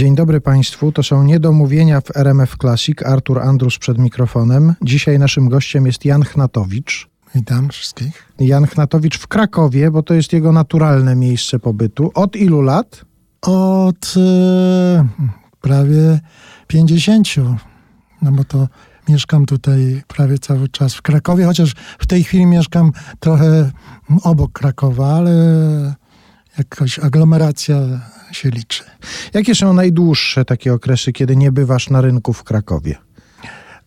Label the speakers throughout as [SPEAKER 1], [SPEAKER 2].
[SPEAKER 1] Dzień dobry Państwu, to są niedomówienia w RMF Classic. Artur Andrus przed mikrofonem. Dzisiaj naszym gościem jest Jan Chnatowicz.
[SPEAKER 2] Witam wszystkich.
[SPEAKER 1] Jan Chnatowicz w Krakowie, bo to jest jego naturalne miejsce pobytu. Od ilu lat?
[SPEAKER 2] Od e, prawie 50. No bo to mieszkam tutaj prawie cały czas w Krakowie, chociaż w tej chwili mieszkam trochę obok Krakowa, ale jakoś aglomeracja się liczy.
[SPEAKER 1] Jakie są najdłuższe takie okresy, kiedy nie bywasz na rynku w Krakowie?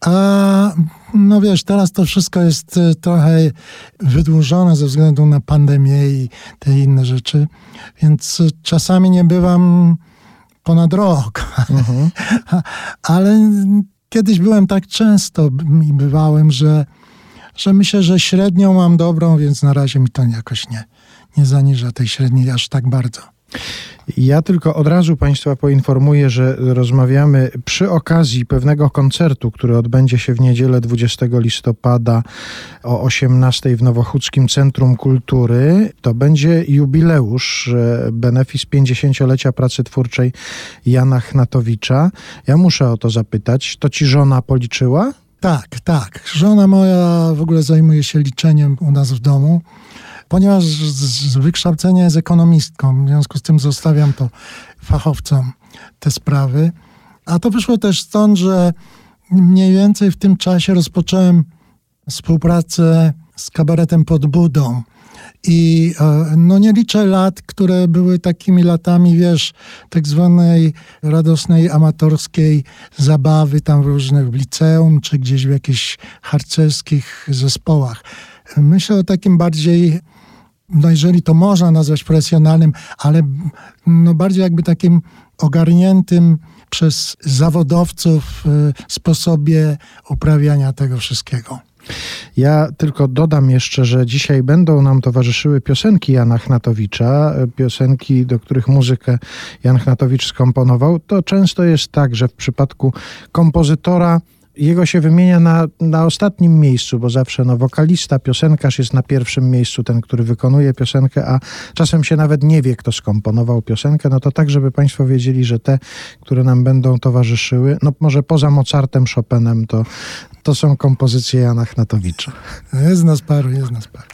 [SPEAKER 2] A no wiesz, teraz to wszystko jest e, trochę wydłużone ze względu na pandemię i te inne rzeczy, więc czasami nie bywam ponad rok. Mhm. Ale kiedyś byłem tak często i bywałem, że, że myślę, że średnią mam dobrą, więc na razie mi to jakoś nie, nie zaniża tej średniej aż tak bardzo.
[SPEAKER 1] Ja tylko od razu Państwa poinformuję, że rozmawiamy przy okazji pewnego koncertu, który odbędzie się w niedzielę 20 listopada o 18 w Nowochódzkim Centrum Kultury. To będzie jubileusz, benefis 50-lecia pracy twórczej Jana Chnatowicza. Ja muszę o to zapytać. To ci żona policzyła?
[SPEAKER 2] Tak, tak. Żona moja w ogóle zajmuje się liczeniem u nas w domu ponieważ z wykształcenia jest ekonomistką, w związku z tym zostawiam to fachowcom te sprawy. A to wyszło też stąd, że mniej więcej w tym czasie rozpocząłem współpracę z kabaretem pod budą. I e, no nie liczę lat, które były takimi latami, wiesz, tak zwanej radosnej, amatorskiej zabawy tam różnych w liceum, czy gdzieś w jakichś harcerskich zespołach. Myślę o takim bardziej no jeżeli to można nazwać profesjonalnym, ale no bardziej jakby takim ogarniętym przez zawodowców y, sposobie uprawiania tego wszystkiego.
[SPEAKER 1] Ja tylko dodam jeszcze, że dzisiaj będą nam towarzyszyły piosenki Jana Chnatowicza, piosenki, do których muzykę Jan Chnatowicz skomponował. To często jest tak, że w przypadku kompozytora jego się wymienia na, na ostatnim miejscu, bo zawsze no, wokalista, piosenkarz jest na pierwszym miejscu, ten, który wykonuje piosenkę, a czasem się nawet nie wie, kto skomponował piosenkę. No to tak, żeby Państwo wiedzieli, że te, które nam będą towarzyszyły, no może poza Mozartem, Chopinem, to, to są kompozycje Jana Chnatowicza.
[SPEAKER 2] Jest nas paru, jest nas paru.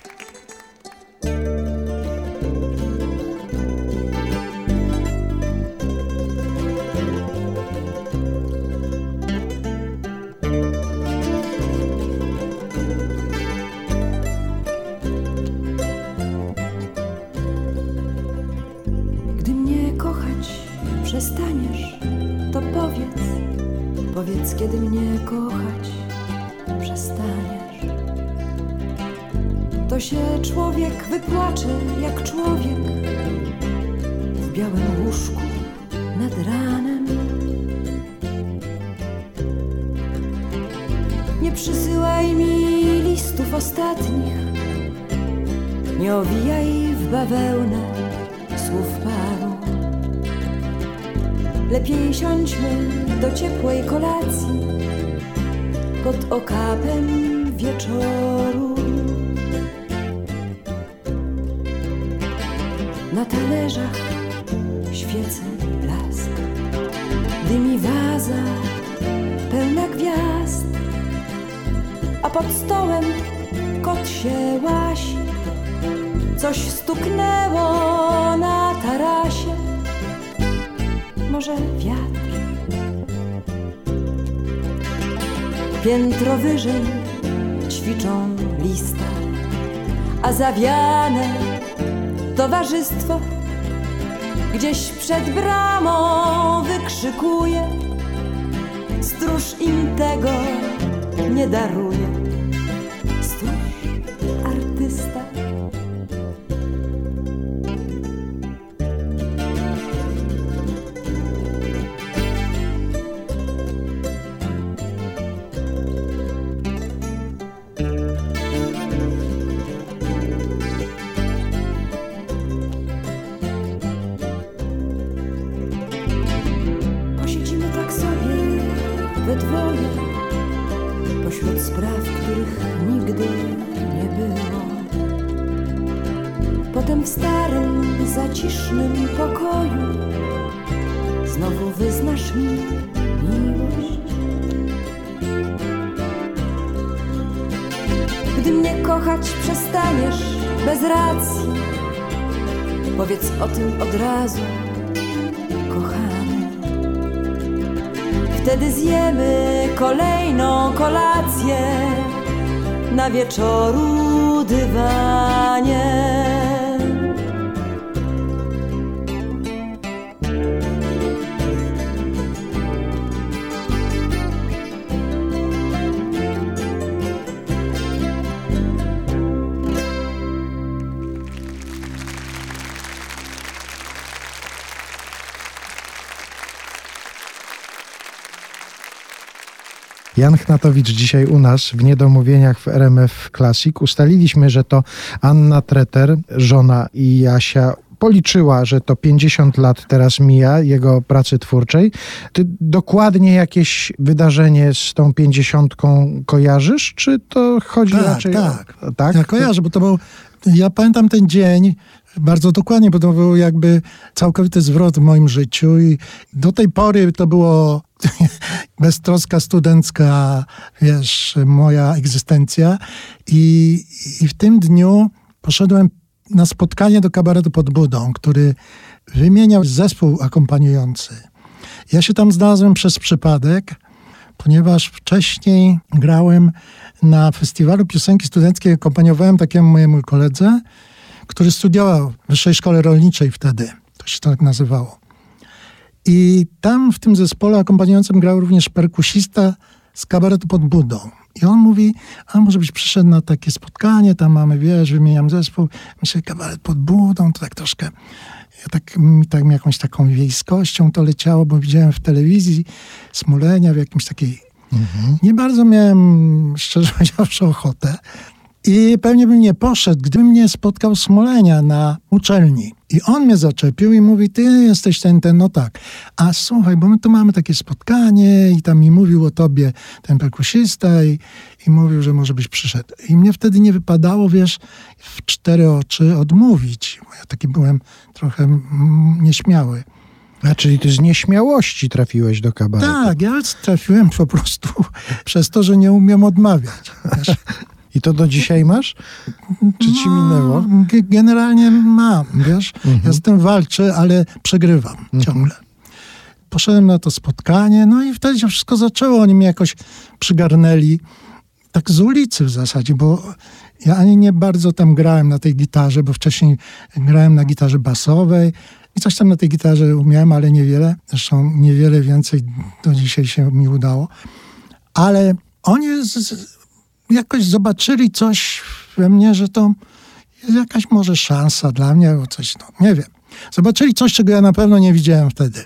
[SPEAKER 3] Powiedz, kiedy mnie kochać przestaniesz. To się człowiek wypłacze jak człowiek w białym łóżku nad ranem. Nie przysyłaj mi listów ostatnich, nie owijaj w bawełnę słów paru. Lepiej siądźmy do ciepłej kolacji pod okapem wieczoru. Na talerzach świecę blask, dymi waza pełna gwiazd, a pod stołem kot się łasi. Coś stuknęło na tarasie może wiatr. Piętro wyżej ćwiczą lista, a zawiane towarzystwo gdzieś przed bramą wykrzykuje. Stróż im tego nie daruje. Wieczoru dywanie.
[SPEAKER 1] Jan Chnatowicz dzisiaj u nas w Niedomówieniach w RMF Classic. Ustaliliśmy, że to Anna Treter, żona i Jasia policzyła, że to 50 lat teraz mija jego pracy twórczej. Ty dokładnie jakieś wydarzenie z tą 50 kojarzysz, czy to chodzi
[SPEAKER 2] Tak,
[SPEAKER 1] raczej
[SPEAKER 2] tak.
[SPEAKER 1] o... Tak,
[SPEAKER 2] Ja kojarzę, bo to był, ja pamiętam ten dzień bardzo dokładnie, bo to był jakby całkowity zwrot w moim życiu i do tej pory to było beztroska studencka, wiesz, moja egzystencja i, i w tym dniu poszedłem na spotkanie do kabaretu pod Budą, który wymieniał zespół akompaniujący. Ja się tam znalazłem przez przypadek, ponieważ wcześniej grałem na festiwalu piosenki studenckiej, akompaniowałem takiemu mojemu koledze, który studiował w Wyższej Szkole Rolniczej wtedy. To się tak nazywało. I tam w tym zespole akompaniującym grał również perkusista z kabaretu pod Budą. I on mówi, a może byś przyszedł na takie spotkanie, tam mamy, wiesz, wymieniam zespół. Myślę, kabaret pod Budą, to tak troszkę, ja tak, mi tak jakąś taką wiejskością to leciało, bo widziałem w telewizji Smolenia w jakimś takiej... Nie bardzo miałem, szczerze powiedziawszy, ochotę. I pewnie bym nie poszedł, gdybym mnie spotkał Smolenia na uczelni. I on mnie zaczepił i mówi, ty jesteś ten, ten, no tak. A słuchaj, bo my tu mamy takie spotkanie i tam mi mówił o tobie ten perkusista i, i mówił, że może byś przyszedł. I mnie wtedy nie wypadało, wiesz, w cztery oczy odmówić. Bo ja taki byłem trochę mm, nieśmiały.
[SPEAKER 1] A czyli ty z nieśmiałości trafiłeś do kabaretu.
[SPEAKER 2] Tak, ja trafiłem po prostu przez to, że nie umiem odmawiać.
[SPEAKER 1] I to do dzisiaj masz? Czy ci minęło?
[SPEAKER 2] No, ge- generalnie mam, wiesz. Ja z tym walczę, ale przegrywam ciągle. Poszedłem na to spotkanie, no i wtedy się wszystko zaczęło. Oni mnie jakoś przygarnęli. Tak z ulicy w zasadzie, bo ja ani nie bardzo tam grałem na tej gitarze, bo wcześniej grałem na gitarze basowej i coś tam na tej gitarze umiałem, ale niewiele. Zresztą niewiele więcej do dzisiaj się mi udało. Ale oni z, jakoś zobaczyli coś we mnie, że to jest jakaś może szansa dla mnie, albo coś, no nie wiem. Zobaczyli coś, czego ja na pewno nie widziałem wtedy.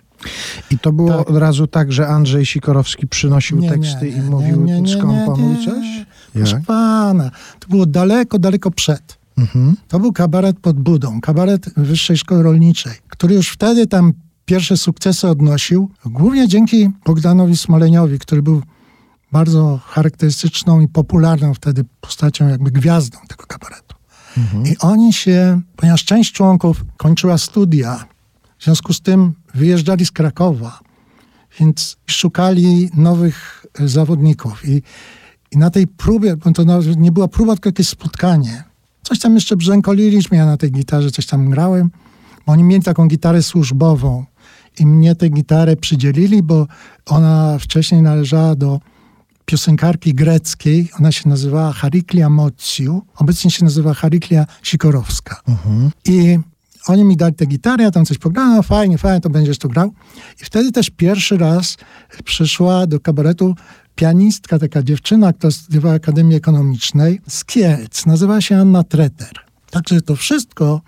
[SPEAKER 1] I to było
[SPEAKER 2] Tak.
[SPEAKER 1] od razu tak, że Andrzej Sikorowski przynosił
[SPEAKER 2] Nie,
[SPEAKER 1] teksty
[SPEAKER 2] nie,
[SPEAKER 1] i
[SPEAKER 2] nie,
[SPEAKER 1] mówił,
[SPEAKER 2] nie, nie,
[SPEAKER 1] skomponuj coś?
[SPEAKER 2] Proszę pana, to było daleko, daleko przed.
[SPEAKER 1] Mhm.
[SPEAKER 2] To był kabaret pod Budą, kabaret Wyższej Szkoły Rolniczej, który już wtedy tam pierwsze sukcesy odnosił, głównie dzięki Bogdanowi Smoleniowi, który był bardzo charakterystyczną i popularną wtedy postacią, jakby gwiazdą tego kabaretu. I oni się, ponieważ część członków kończyła studia, w związku z tym wyjeżdżali z Krakowa, więc szukali nowych e, zawodników. I, i na tej próbie, bo to nie była próba, tylko jakieś spotkanie. Coś tam jeszcze brzękoliliśmy, ja na tej gitarze coś tam grałem, bo oni mieli taką gitarę służbową i mnie tę gitarę przydzielili, bo ona wcześniej należała do piosenkarki greckiej. Ona się nazywała Hariklia Mociu. Obecnie się nazywa Hariklia Sikorowska. I oni mi dali tę gitarę, ja tam coś pograłem, no fajnie, fajnie, to będziesz tu grał. I wtedy też pierwszy raz przyszła do kabaretu pianistka, taka dziewczyna, która studiowała Akademii Ekonomicznej z Kielc. Nazywa się Anna Treter. Także to wszystko,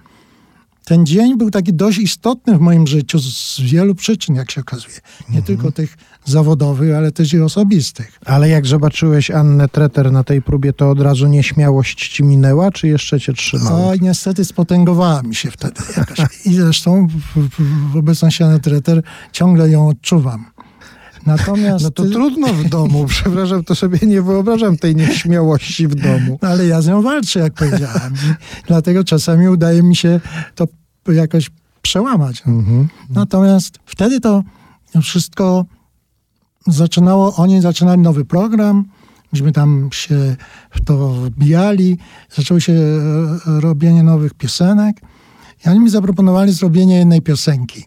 [SPEAKER 2] ten dzień był taki dość istotny w moim życiu z wielu przyczyn, jak się okazuje. Nie tylko tych zawodowych, ale też i osobistych.
[SPEAKER 1] Ale jak zobaczyłeś Annę Treter na tej próbie, to od razu nieśmiałość ci minęła, czy jeszcze cię trzymała?
[SPEAKER 2] Oj, niestety spotęgowała mi się wtedy jakaś. I zresztą w, obecności Anny Treter ciągle ją odczuwam. Natomiast...
[SPEAKER 1] No to trudno w domu, przepraszam, to sobie nie wyobrażam tej nieśmiałości w domu.
[SPEAKER 2] No, ale ja z nią walczę, jak powiedziałem. Dlatego czasami udaje mi się to jakoś przełamać. No.
[SPEAKER 1] Mhm.
[SPEAKER 2] Natomiast wtedy to wszystko zaczynało, oni zaczynali nowy program, myśmy tam się w to wbijali, zaczęło się e, robienie nowych piosenek i oni mi zaproponowali zrobienie jednej piosenki.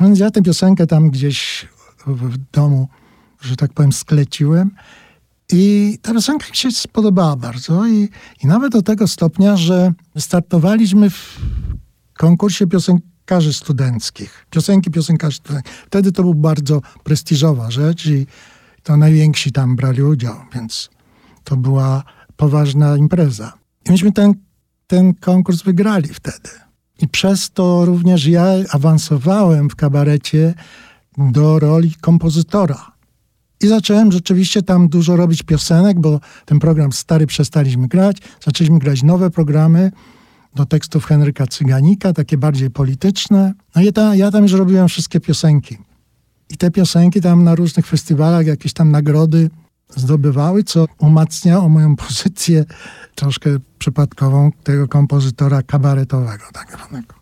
[SPEAKER 2] Więc ja tę piosenkę tam gdzieś w domu, że tak powiem, skleciłem i ta piosenka mi się spodobała bardzo i, i nawet do tego stopnia, że startowaliśmy w konkursie piosenkarzy studenckich. Piosenki piosenkarzy studenckich. Wtedy to był bardzo prestiżowa rzecz i to najwięksi tam brali udział, więc to była poważna impreza. I myśmy ten, ten konkurs wygrali wtedy. I przez to również ja awansowałem w kabarecie do roli kompozytora. I zacząłem rzeczywiście tam dużo robić piosenek, bo ten program stary przestaliśmy grać. Zaczęliśmy grać nowe programy do tekstów Henryka Cyganika, takie bardziej polityczne. No i ta, ja tam już robiłem wszystkie piosenki. I te piosenki tam na różnych festiwalach jakieś tam nagrody zdobywały, co umacniało moją pozycję troszkę przypadkową tego kompozytora kabaretowego tak zwanego.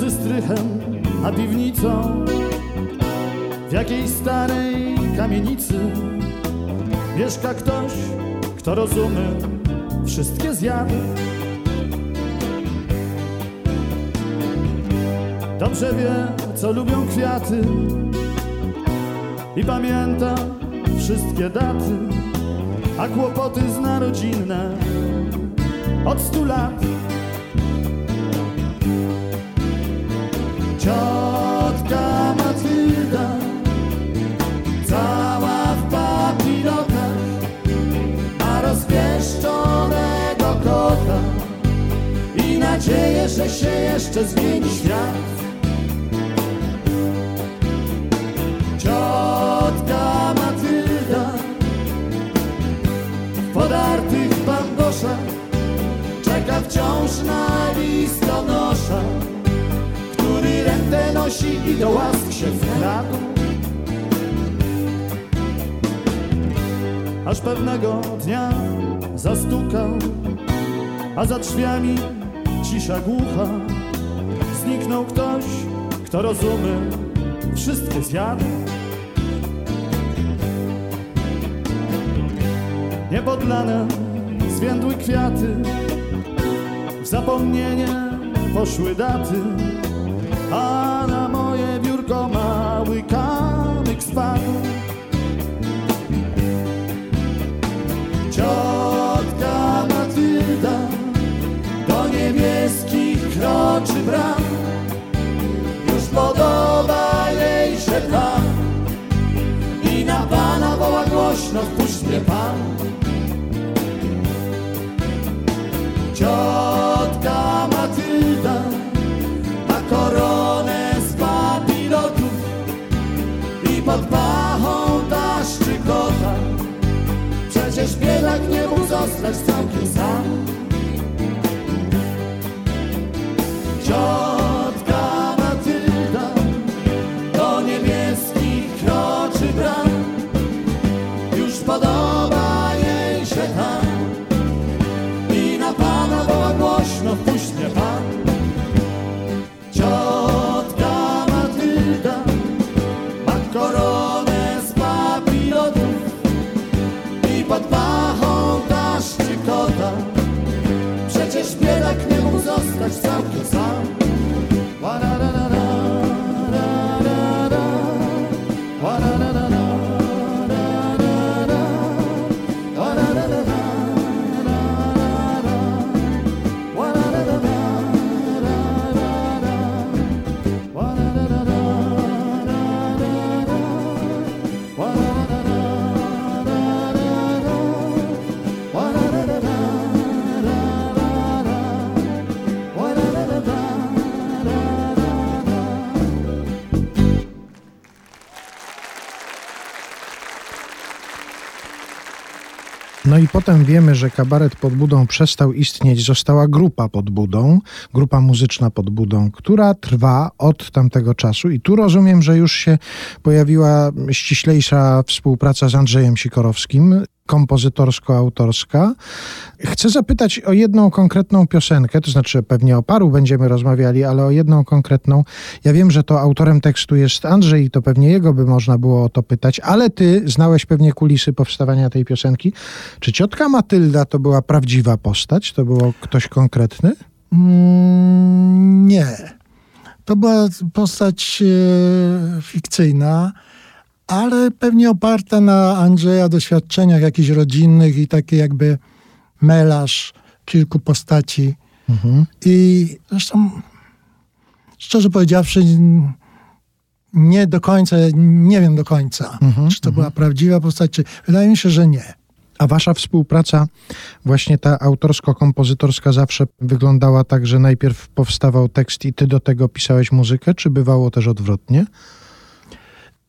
[SPEAKER 4] Między strychem a piwnicą W jakiejś starej kamienicy Mieszka ktoś, kto rozumie wszystkie zjady Dobrze wie, co lubią kwiaty I pamięta wszystkie daty A kłopoty zna rodzinne od stu lat Ciotka Matylda Cała w papilotach Ma rozpieszczonego kota I nadzieję, że się jeszcze zmieni świat. Ciotka Matylda W podartych bamboszach Czeka wciąż na listonosza rękę nosi i do łask się wkradł. Aż pewnego dnia zastukał, a za drzwiami cisza głucha. Zniknął ktoś, kto rozumie wszystkie zjady. Niepodlane zwiędły kwiaty, w zapomnienie poszły daty kamyk spadł. Ciotka Matylda do niebieskich kroczy bram, już podoba jej się tam i na Pana woła głośno, wpuść mnie Pan. Ciotka
[SPEAKER 1] potem wiemy, że kabaret pod budą przestał istnieć, została grupa pod budą, grupa muzyczna pod budą, która trwa od tamtego czasu. I tu rozumiem, że już się pojawiła ściślejsza współpraca z Andrzejem Sikorowskim, kompozytorsko-autorska. Chcę zapytać o jedną konkretną piosenkę, to znaczy pewnie o paru będziemy rozmawiali, ale o jedną konkretną. Ja wiem, że to autorem tekstu jest Andrzej i to pewnie jego by można było o to pytać, ale ty znałeś pewnie kulisy powstawania tej piosenki. Czy ciotka Matylda to była prawdziwa postać? To było ktoś konkretny?
[SPEAKER 2] Mm, nie. To była postać e, fikcyjna, ale pewnie oparta na Andrzeja doświadczeniach jakichś rodzinnych i taki jakby melarz kilku postaci.
[SPEAKER 1] Mhm.
[SPEAKER 2] I zresztą, szczerze powiedziawszy, nie do końca, nie wiem do końca,
[SPEAKER 1] Mhm,
[SPEAKER 2] czy to była prawdziwa postać, czy wydaje mi się, że nie.
[SPEAKER 1] A wasza współpraca, właśnie ta autorsko-kompozytorska, zawsze wyglądała tak, że najpierw powstawał tekst i ty do tego pisałeś muzykę, czy bywało też odwrotnie?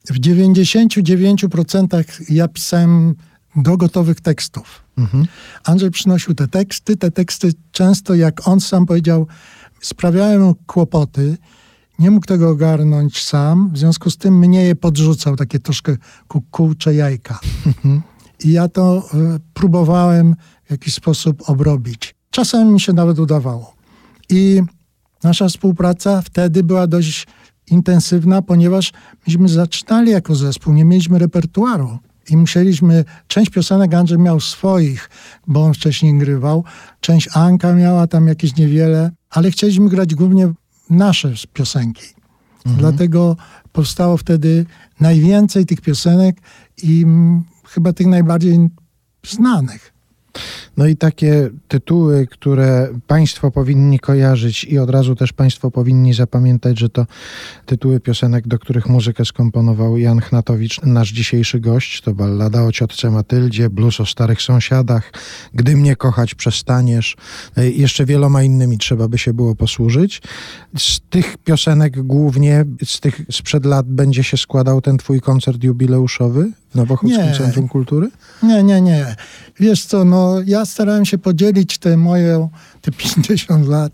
[SPEAKER 2] W 99% ja pisałem do gotowych tekstów.
[SPEAKER 1] Mhm.
[SPEAKER 2] Andrzej przynosił te teksty. Te teksty często, jak on sam powiedział, sprawiały mu kłopoty. Nie mógł tego ogarnąć sam, w związku z tym mnie je podrzucał, takie troszkę kukułcze jajka. I ja to y, próbowałem w jakiś sposób obrobić. Czasem mi się nawet udawało. I nasza współpraca wtedy była dość intensywna, ponieważ myśmy zaczynali jako zespół, nie mieliśmy repertuaru. I musieliśmy, część piosenek Andrzej miał swoich, bo on wcześniej grywał, część Anka miała tam jakieś niewiele, ale chcieliśmy grać głównie nasze piosenki. Dlatego powstało wtedy najwięcej tych piosenek i mm, chyba tych najbardziej znanych.
[SPEAKER 1] No i takie tytuły, które Państwo powinni kojarzyć i od razu też Państwo powinni zapamiętać, że to tytuły piosenek, do których muzykę skomponował Jan Chnatowicz, nasz dzisiejszy gość. To ballada o ciotce Matyldzie, blues o starych sąsiadach, Gdy mnie kochać przestaniesz. E, Jeszcze wieloma innymi trzeba by się było posłużyć. Z tych piosenek głównie, z tych sprzed lat będzie się składał ten twój koncert jubileuszowy Nowochódzkim
[SPEAKER 2] Nie.
[SPEAKER 1] Centrum Kultury?
[SPEAKER 2] Nie, nie, nie. Wiesz co, no ja starałem się podzielić te moje, te 50 lat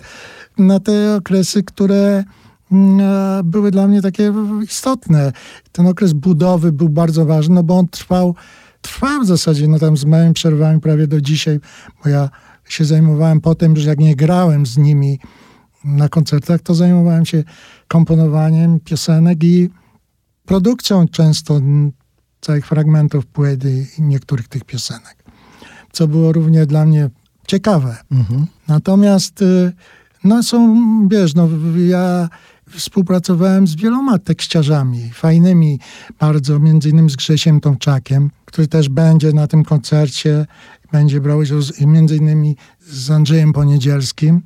[SPEAKER 2] na te okresy, które mm, e, były dla mnie takie istotne. Ten okres budowy był bardzo ważny, no bo on trwał, trwał w zasadzie, no tam z małymi przerwami prawie do dzisiaj, bo ja się zajmowałem potem, że jak nie grałem z nimi na koncertach, to zajmowałem się komponowaniem piosenek i produkcją często całych fragmentów płyty i niektórych tych piosenek, co było równie dla mnie ciekawe.
[SPEAKER 1] Mhm.
[SPEAKER 2] Natomiast y, no są, wiesz, no ja współpracowałem z wieloma tekściarzami, fajnymi bardzo, między innymi z Grzesiem Tomczakiem, który też będzie na tym koncercie, będzie brał udział z, między innymi z Andrzejem Poniedzielskim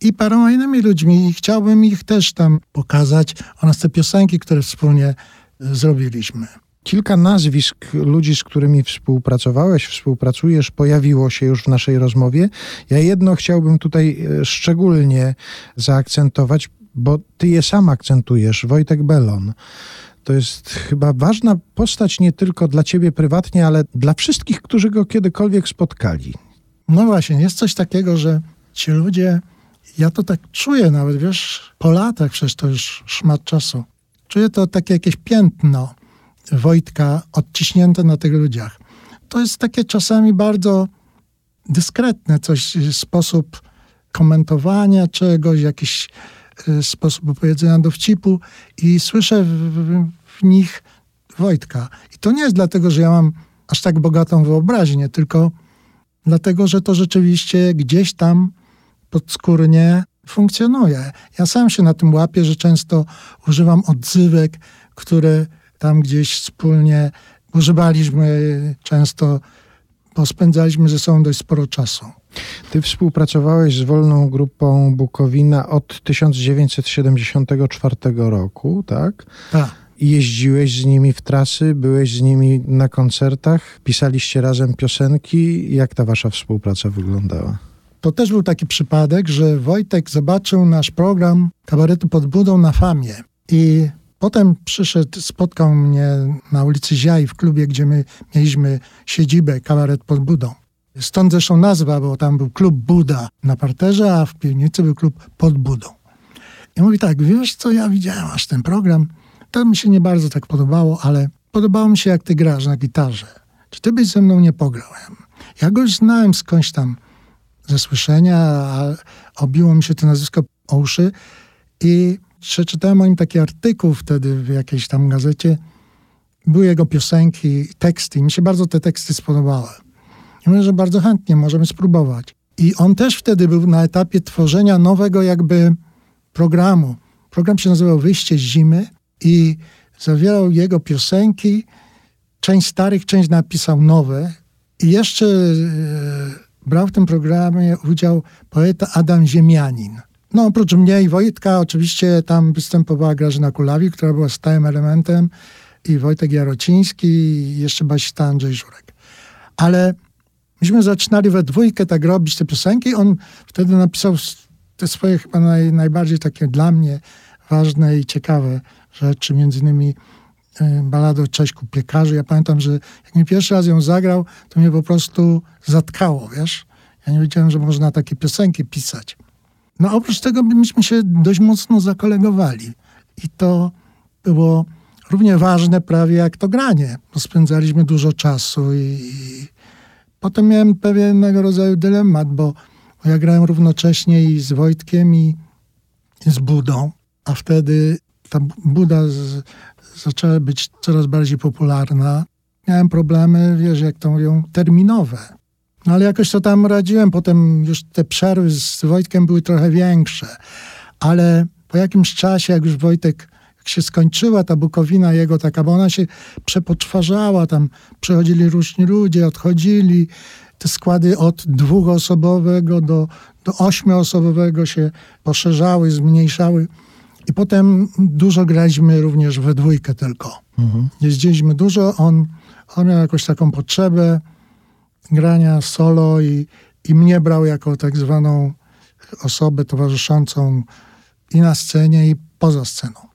[SPEAKER 2] i paroma innymi ludźmi i chciałbym ich też tam pokazać oraz te piosenki, które wspólnie zrobiliśmy.
[SPEAKER 1] Kilka nazwisk ludzi, z którymi współpracowałeś, współpracujesz, pojawiło się już w naszej rozmowie. Ja jedno chciałbym tutaj e, szczególnie zaakcentować, bo ty je sam akcentujesz, Wojtek Belon. To jest chyba ważna postać nie tylko dla ciebie prywatnie, ale dla wszystkich, którzy go kiedykolwiek spotkali.
[SPEAKER 2] No właśnie, jest coś takiego, że ci ludzie, ja to tak czuję nawet, wiesz, po latach, przecież to już szmat czasu. Czuję to takie jakieś piętno Wojtka odciśnięte na tych ludziach. To jest takie czasami bardzo dyskretne, coś, sposób komentowania czegoś, jakiś y, sposób opowiedzenia dowcipu i słyszę w, w nich Wojtka. I to nie jest dlatego, że ja mam aż tak bogatą wyobraźnię, tylko dlatego, że to rzeczywiście gdzieś tam podskórnie funkcjonuje. Ja sam się na tym łapię, że często używam odzywek, które tam gdzieś wspólnie używaliśmy często, bo spędzaliśmy ze sobą dość sporo czasu.
[SPEAKER 1] Ty współpracowałeś z Wolną Grupą Bukowina od 1974 roku, tak?
[SPEAKER 2] Tak.
[SPEAKER 1] I Jeździłeś z nimi w trasy, byłeś z nimi na koncertach, pisaliście razem piosenki. Jak ta wasza współpraca wyglądała?
[SPEAKER 2] To też był taki przypadek, że Wojtek zobaczył nasz program kabaretu pod budą na Famie i Potem przyszedł, spotkał mnie na ulicy Ziaj w klubie, gdzie my mieliśmy siedzibę, kabaret pod Budą. Stąd zresztą nazwa, bo tam był klub Buda na parterze, a w piwnicy był klub pod Budą. I mówi tak, wiesz co, ja widziałem aż ten program, to mi się nie bardzo tak podobało, ale podobało mi się jak ty grasz na gitarze. Czy ty byś ze mną nie pograł? Ja go już znałem skądś tam ze słyszenia, a obiło mi się to nazwisko o uszy i przeczytałem o nim taki artykuł wtedy w jakiejś tam gazecie. Były jego piosenki, teksty. Mi się bardzo te teksty spodobały. I mówię, że bardzo chętnie możemy spróbować. I on też wtedy był na etapie tworzenia nowego jakby programu. Program się nazywał Wyjście z zimy i zawierał jego piosenki. Część starych, część napisał nowe. I jeszcze e, brał w tym programie udział poeta Adam Ziemianin. No oprócz mnie i Wojtka oczywiście tam występowała Grażyna Kulawi, która była stałym elementem i Wojtek Jarociński i jeszcze basista Andrzej Żurek. Ale myśmy zaczynali we dwójkę tak robić te piosenki. On wtedy napisał te swoje chyba naj, najbardziej takie dla mnie ważne i ciekawe rzeczy, między innymi y, baladę o Cześćku Piekarzy. Ja pamiętam, że jak mi pierwszy raz ją zagrał, to mnie po prostu zatkało, wiesz? Ja nie wiedziałem, że można takie piosenki pisać. No oprócz tego myśmy się dość mocno zakolegowali. I to było równie ważne prawie jak to granie, spędzaliśmy dużo czasu i, i potem miałem pewnego rodzaju dylemat, bo, bo ja grałem równocześnie i z Wojtkiem i, i z Budą, a wtedy ta Buda z, zaczęła być coraz bardziej popularna. Miałem problemy, wiesz, jak to mówią, terminowe. No ale jakoś to tam radziłem. Potem już te przerwy z Wojtkiem były trochę większe. Ale po jakimś czasie, jak już Wojtek, jak się skończyła ta Bukowina jego taka, bo ona się przepoczwarzała, tam przychodzili różni ludzie, odchodzili. Te składy od dwuosobowego do, do ośmioosobowego się poszerzały, zmniejszały. I potem dużo graliśmy również we dwójkę tylko. Mhm. Jeździliśmy dużo, on, on miał jakąś taką potrzebę, grania solo i, i mnie brał jako tak zwaną osobę towarzyszącą i na scenie, i poza sceną.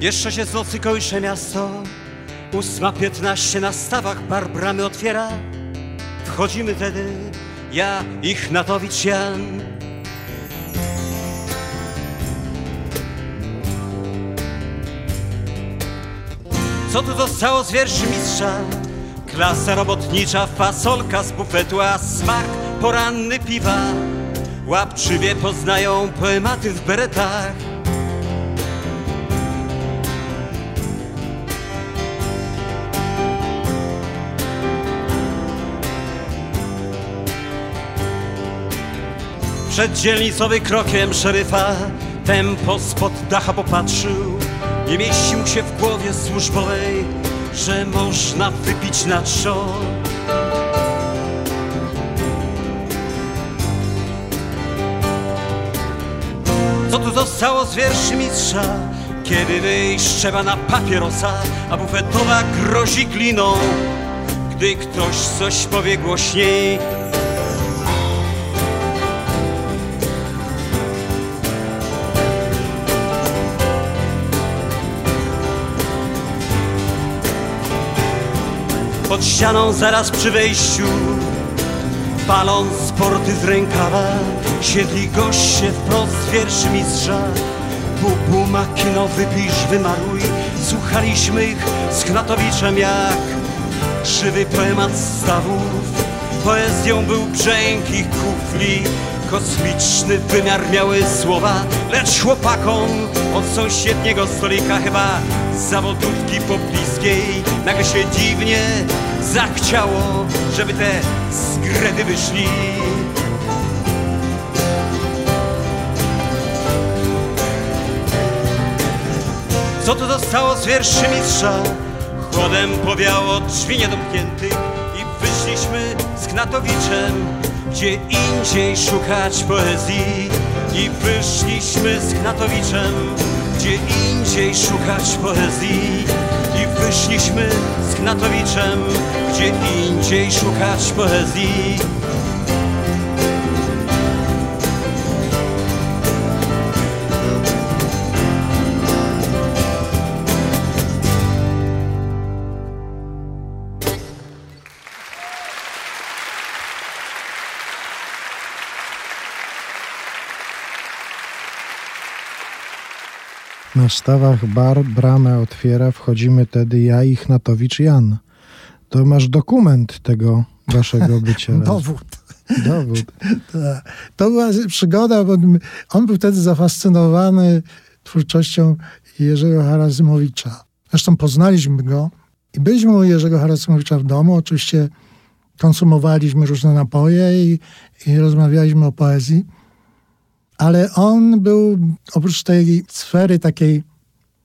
[SPEAKER 5] Jeszcze się z nocy kołysze miasto, ósma piętnaście na stawach bar bramy otwiera. Wchodzimy wtedy, ja, ich Natowicz Jan, Co tu zostało z wierszy mistrza? Klasa robotnicza, fasolka z bufetu, a smak poranny piwa. Łapczywie poznają poematy w beretach. Przed dzielnicowy krokiem szeryfa tempo spod dacha popatrzył nie mieścił się w głowie służbowej, że można wypić na trzon. Co tu zostało z wierszy mistrza? Kiedy wyjść trzeba na papierosa, a bufetowa grozi gliną. Gdy ktoś coś powie głośniej, ścianą zaraz przy wejściu. Paląc sporty z rękawa Siedli goście wprost wierszy mistrza. Bubu, makino, wypisz, wymaruj Słuchaliśmy ich z Knatowiczem jak Krzywy poemat stawów. Poezją był brzęk ich kufli Kosmiczny wymiar miały słowa. Lecz chłopakom od sąsiedniego stolika Chyba zawodówki pobliskiej. Nagle się dziwnie zachciało Żeby te skredy wyszli. Co tu zostało z wierszy mistrza? Chłodem powiało drzwi niedomkniętych I wyszliśmy z Knatowiczem Gdzie indziej szukać poezji. I wyszliśmy z Knatowiczem Gdzie indziej szukać poezji I wyszliśmy z Knatowiczem, gdzie indziej szukać poezji.
[SPEAKER 1] Na stawach bar bramę otwiera, wchodzimy tedy ja i Chnatowicz Jan. To masz dokument tego waszego bycia.
[SPEAKER 2] Dowód.
[SPEAKER 1] Dowód.
[SPEAKER 2] To była przygoda, bo on był wtedy zafascynowany twórczością Jerzego Harasymowicza. Zresztą poznaliśmy go i byliśmy u Jerzego Harasymowicza w domu. Oczywiście konsumowaliśmy różne napoje i, i rozmawialiśmy o poezji. Ale on był oprócz tej sfery takiej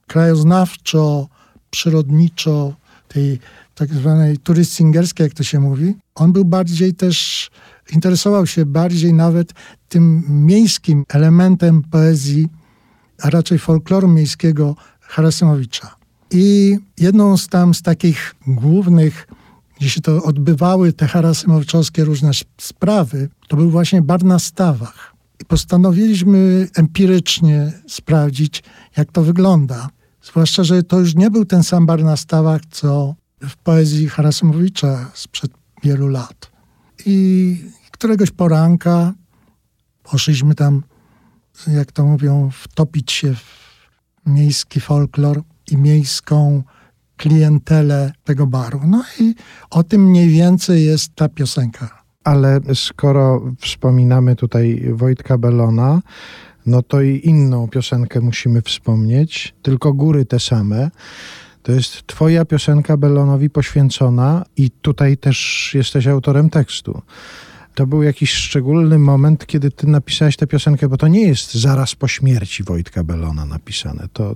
[SPEAKER 2] krajoznawczo, przyrodniczo, tej tak zwanej turystingerskiej, jak to się mówi, on był bardziej też, interesował się bardziej nawet tym miejskim elementem poezji, a raczej folkloru miejskiego Harasymowicza. I jedną z tam z takich głównych, gdzie się to odbywały, te harasymowiczowskie różne sprawy, to był właśnie bar na stawach. Postanowiliśmy empirycznie sprawdzić, jak to wygląda. Zwłaszcza, że to już nie był ten sam bar na stawach, co w poezji Harasymowicza sprzed wielu lat. I któregoś poranka poszliśmy tam, jak to mówią, wtopić się w miejski folklor i miejską klientelę tego baru. No i o tym mniej więcej jest ta piosenka.
[SPEAKER 1] Ale skoro wspominamy tutaj Wojtka Belona, no to i inną piosenkę musimy wspomnieć, tylko góry te same. To jest twoja piosenka Belonowi poświęcona i tutaj też jesteś autorem tekstu. To był jakiś szczególny moment, kiedy ty napisałeś tę piosenkę, bo to nie jest zaraz po śmierci Wojtka Belona napisane. To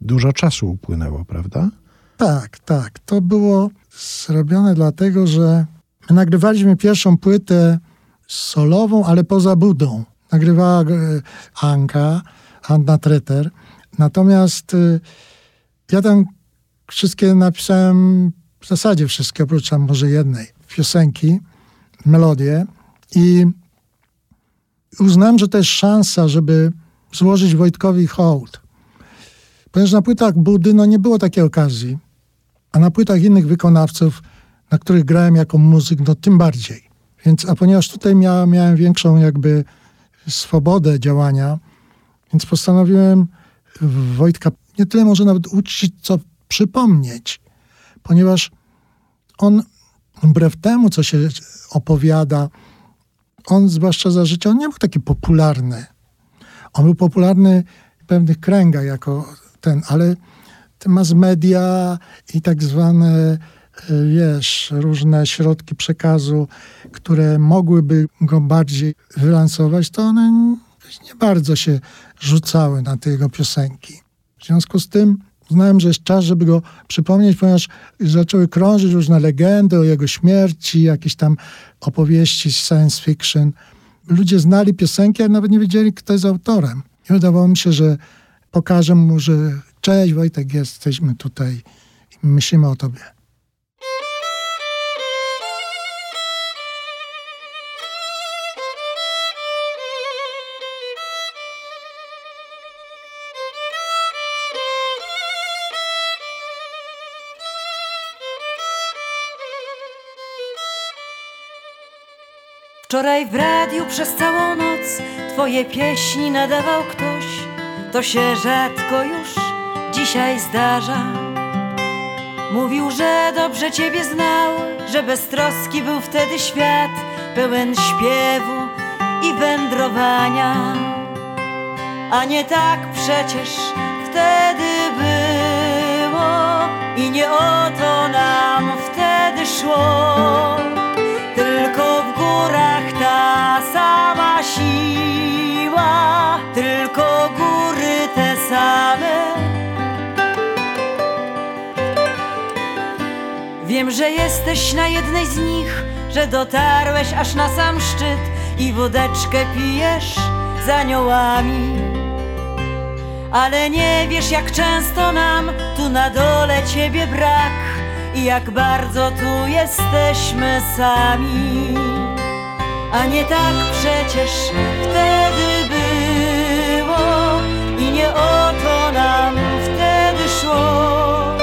[SPEAKER 1] dużo czasu upłynęło, prawda?
[SPEAKER 2] Tak, tak. To było zrobione dlatego, że nagrywaliśmy pierwszą płytę solową, ale poza budą. Nagrywała e, Anka, Anna Treter. Natomiast e, ja tam wszystkie napisałem, w zasadzie wszystkie, oprócz może jednej, piosenki, melodie. I uznałem, że to jest szansa, żeby złożyć Wojtkowi hołd. Ponieważ na płytach Budy no, nie było takiej okazji, a na płytach innych wykonawców, na których grałem jako muzyk, no tym bardziej. Więc, a ponieważ tutaj mia, miałem większą jakby swobodę działania, więc postanowiłem Wojtka nie tyle może nawet uczcić, co przypomnieć, ponieważ on wbrew temu, co się opowiada, on zwłaszcza za życia, on nie był taki popularny. On był popularny w pewnych kręgach jako ten, ale te mass media i tak zwane, wiesz, różne środki przekazu, które mogłyby go bardziej wylansować, to one nie bardzo się rzucały na te jego piosenki. W związku z tym uznałem, że jest czas, żeby go przypomnieć, ponieważ zaczęły krążyć różne legendy o jego śmierci, jakieś tam opowieści z science fiction. Ludzie znali piosenki, ale nawet nie wiedzieli, kto jest autorem. I wydawało mi się, że pokażę mu, że cześć Wojtek, jesteśmy tutaj i myślimy o tobie.
[SPEAKER 3] Wczoraj w radiu przez całą noc Twoje pieśni nadawał ktoś. To się rzadko już dzisiaj zdarza. Mówił, że dobrze Ciebie znał Że beztroski był wtedy świat Pełen śpiewu i wędrowania. A nie tak przecież wtedy było I nie o to nam wtedy szło tylko w górach ta sama siła, tylko góry te same. Wiem, że jesteś na jednej z nich, że dotarłeś aż na sam szczyt i wódeczkę pijesz z aniołami. Ale nie wiesz, jak często nam tu na dole ciebie brak jak bardzo tu jesteśmy sami. A nie tak przecież wtedy było i nie o to nam wtedy szło.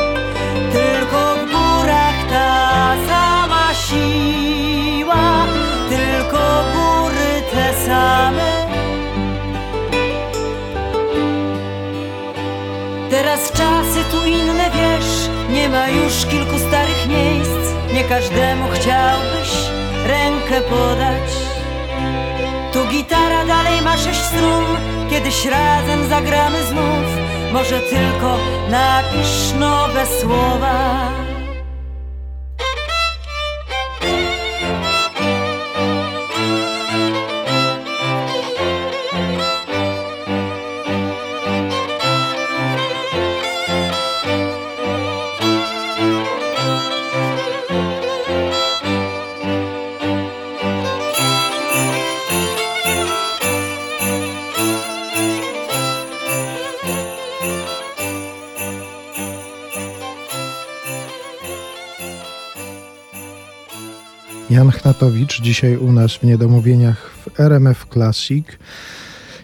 [SPEAKER 3] Tylko w górach ta sama siła, tylko góry te same. Teraz czasy tu inne, wiesz, nie ma już kilku. Nie każdemu chciałbyś rękę podać. Tu gitara dalej ma sześć strun, kiedyś razem zagramy znów. Może tylko napisz nowe słowa.
[SPEAKER 1] Jan Chnatowicz, dzisiaj u nas w Niedomówieniach w RMF Classic.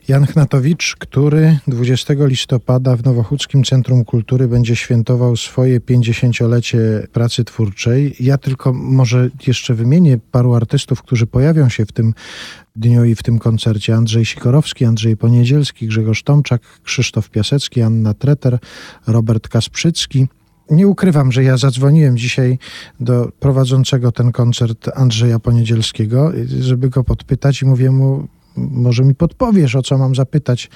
[SPEAKER 1] Jan Chnatowicz, który 20 listopada w Nowochódzkim Centrum Kultury będzie świętował swoje 50-lecie pracy twórczej. Ja tylko może jeszcze wymienię paru artystów, którzy pojawią się w tym dniu i w tym koncercie. Andrzej Sikorowski, Andrzej Poniedzielski, Grzegorz Tomczak, Krzysztof Piasecki, Anna Treter, Robert Kasprzycki. Nie ukrywam, że ja zadzwoniłem dzisiaj do prowadzącego ten koncert Andrzeja Poniedzielskiego, żeby go podpytać i mówię mu, może mi podpowiesz, o co mam zapytać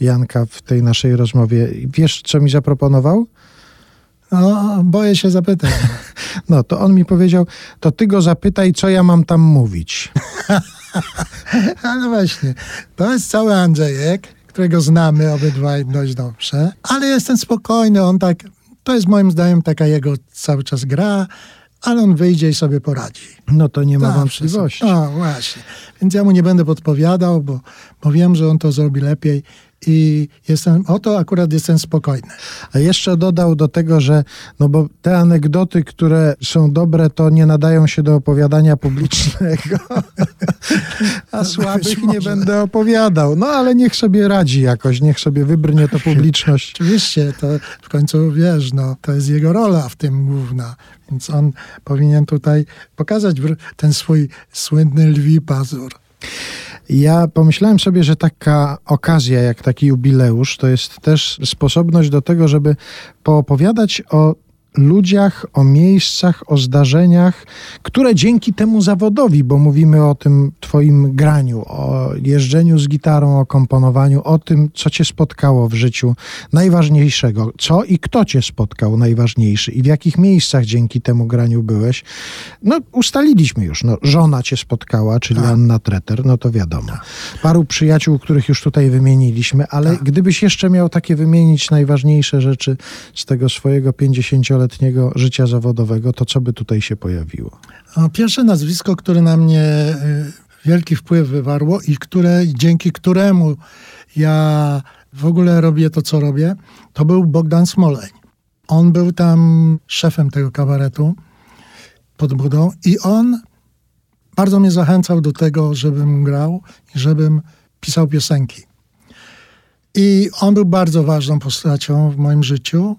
[SPEAKER 1] Janka w tej naszej rozmowie. Wiesz, co mi zaproponował?
[SPEAKER 2] No, boję się zapytać.
[SPEAKER 1] No, to on mi powiedział, to ty go zapytaj, co ja mam tam mówić.
[SPEAKER 2] Ale właśnie, to jest cały Andrzejek, którego znamy obydwaj dość dobrze, ale jestem spokojny, on tak, to jest moim zdaniem taka jego cały czas gra, ale on wyjdzie i sobie poradzi.
[SPEAKER 1] No to nie ma
[SPEAKER 2] Zawsze
[SPEAKER 1] wątpliwości.
[SPEAKER 2] sobie- No właśnie. Więc ja mu nie będę podpowiadał, bo, bo wiem, że on to zrobi lepiej i jestem, o to akurat jestem spokojny.
[SPEAKER 1] A jeszcze dodał do tego, że no bo te anegdoty, które są dobre, to nie nadają się do opowiadania publicznego, a słabych nie będę opowiadał. No ale niech sobie radzi jakoś, niech sobie wybrnie to publiczność.
[SPEAKER 2] Oczywiście, to w końcu wiesz, no, to jest jego rola w tym główna, więc on powinien tutaj pokazać ten swój słynny lwi pazur.
[SPEAKER 1] Ja pomyślałem sobie, że taka okazja, jak taki jubileusz, to jest też sposobność do tego, żeby poopowiadać o ludziach, o miejscach, o zdarzeniach, które dzięki temu zawodowi, bo mówimy o tym twoim graniu, o jeżdżeniu z gitarą, o komponowaniu, o tym, co cię spotkało w życiu najważniejszego, co i kto cię spotkał najważniejszy i w jakich miejscach dzięki temu graniu byłeś. No, ustaliliśmy już, no, żona cię spotkała, czyli Anna Treter, no to wiadomo. Paru przyjaciół, których już tutaj wymieniliśmy, ale gdybyś jeszcze miał takie wymienić najważniejsze rzeczy z tego swojego 50-letniego życia zawodowego, to co by tutaj się pojawiło?
[SPEAKER 2] Pierwsze nazwisko, które na mnie y, wielki wpływ wywarło i które, dzięki któremu ja w ogóle robię to, co robię, to był Bogdan Smoleń. On był tam szefem tego kabaretu pod budą i on bardzo mnie zachęcał do tego, żebym grał i żebym pisał piosenki. I on był bardzo ważną postacią w moim życiu.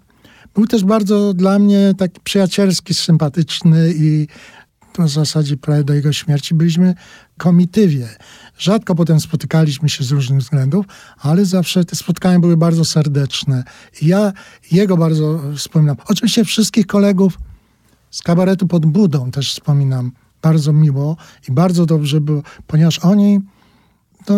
[SPEAKER 2] Był też bardzo dla mnie taki przyjacielski, sympatyczny i w zasadzie prawie do jego śmierci byliśmy komitywie. Rzadko potem spotykaliśmy się z różnych względów, ale zawsze te spotkania były bardzo serdeczne. Ja jego bardzo wspominam. Oczywiście wszystkich kolegów z kabaretu pod budą też wspominam bardzo miło i bardzo dobrze było, ponieważ oni no,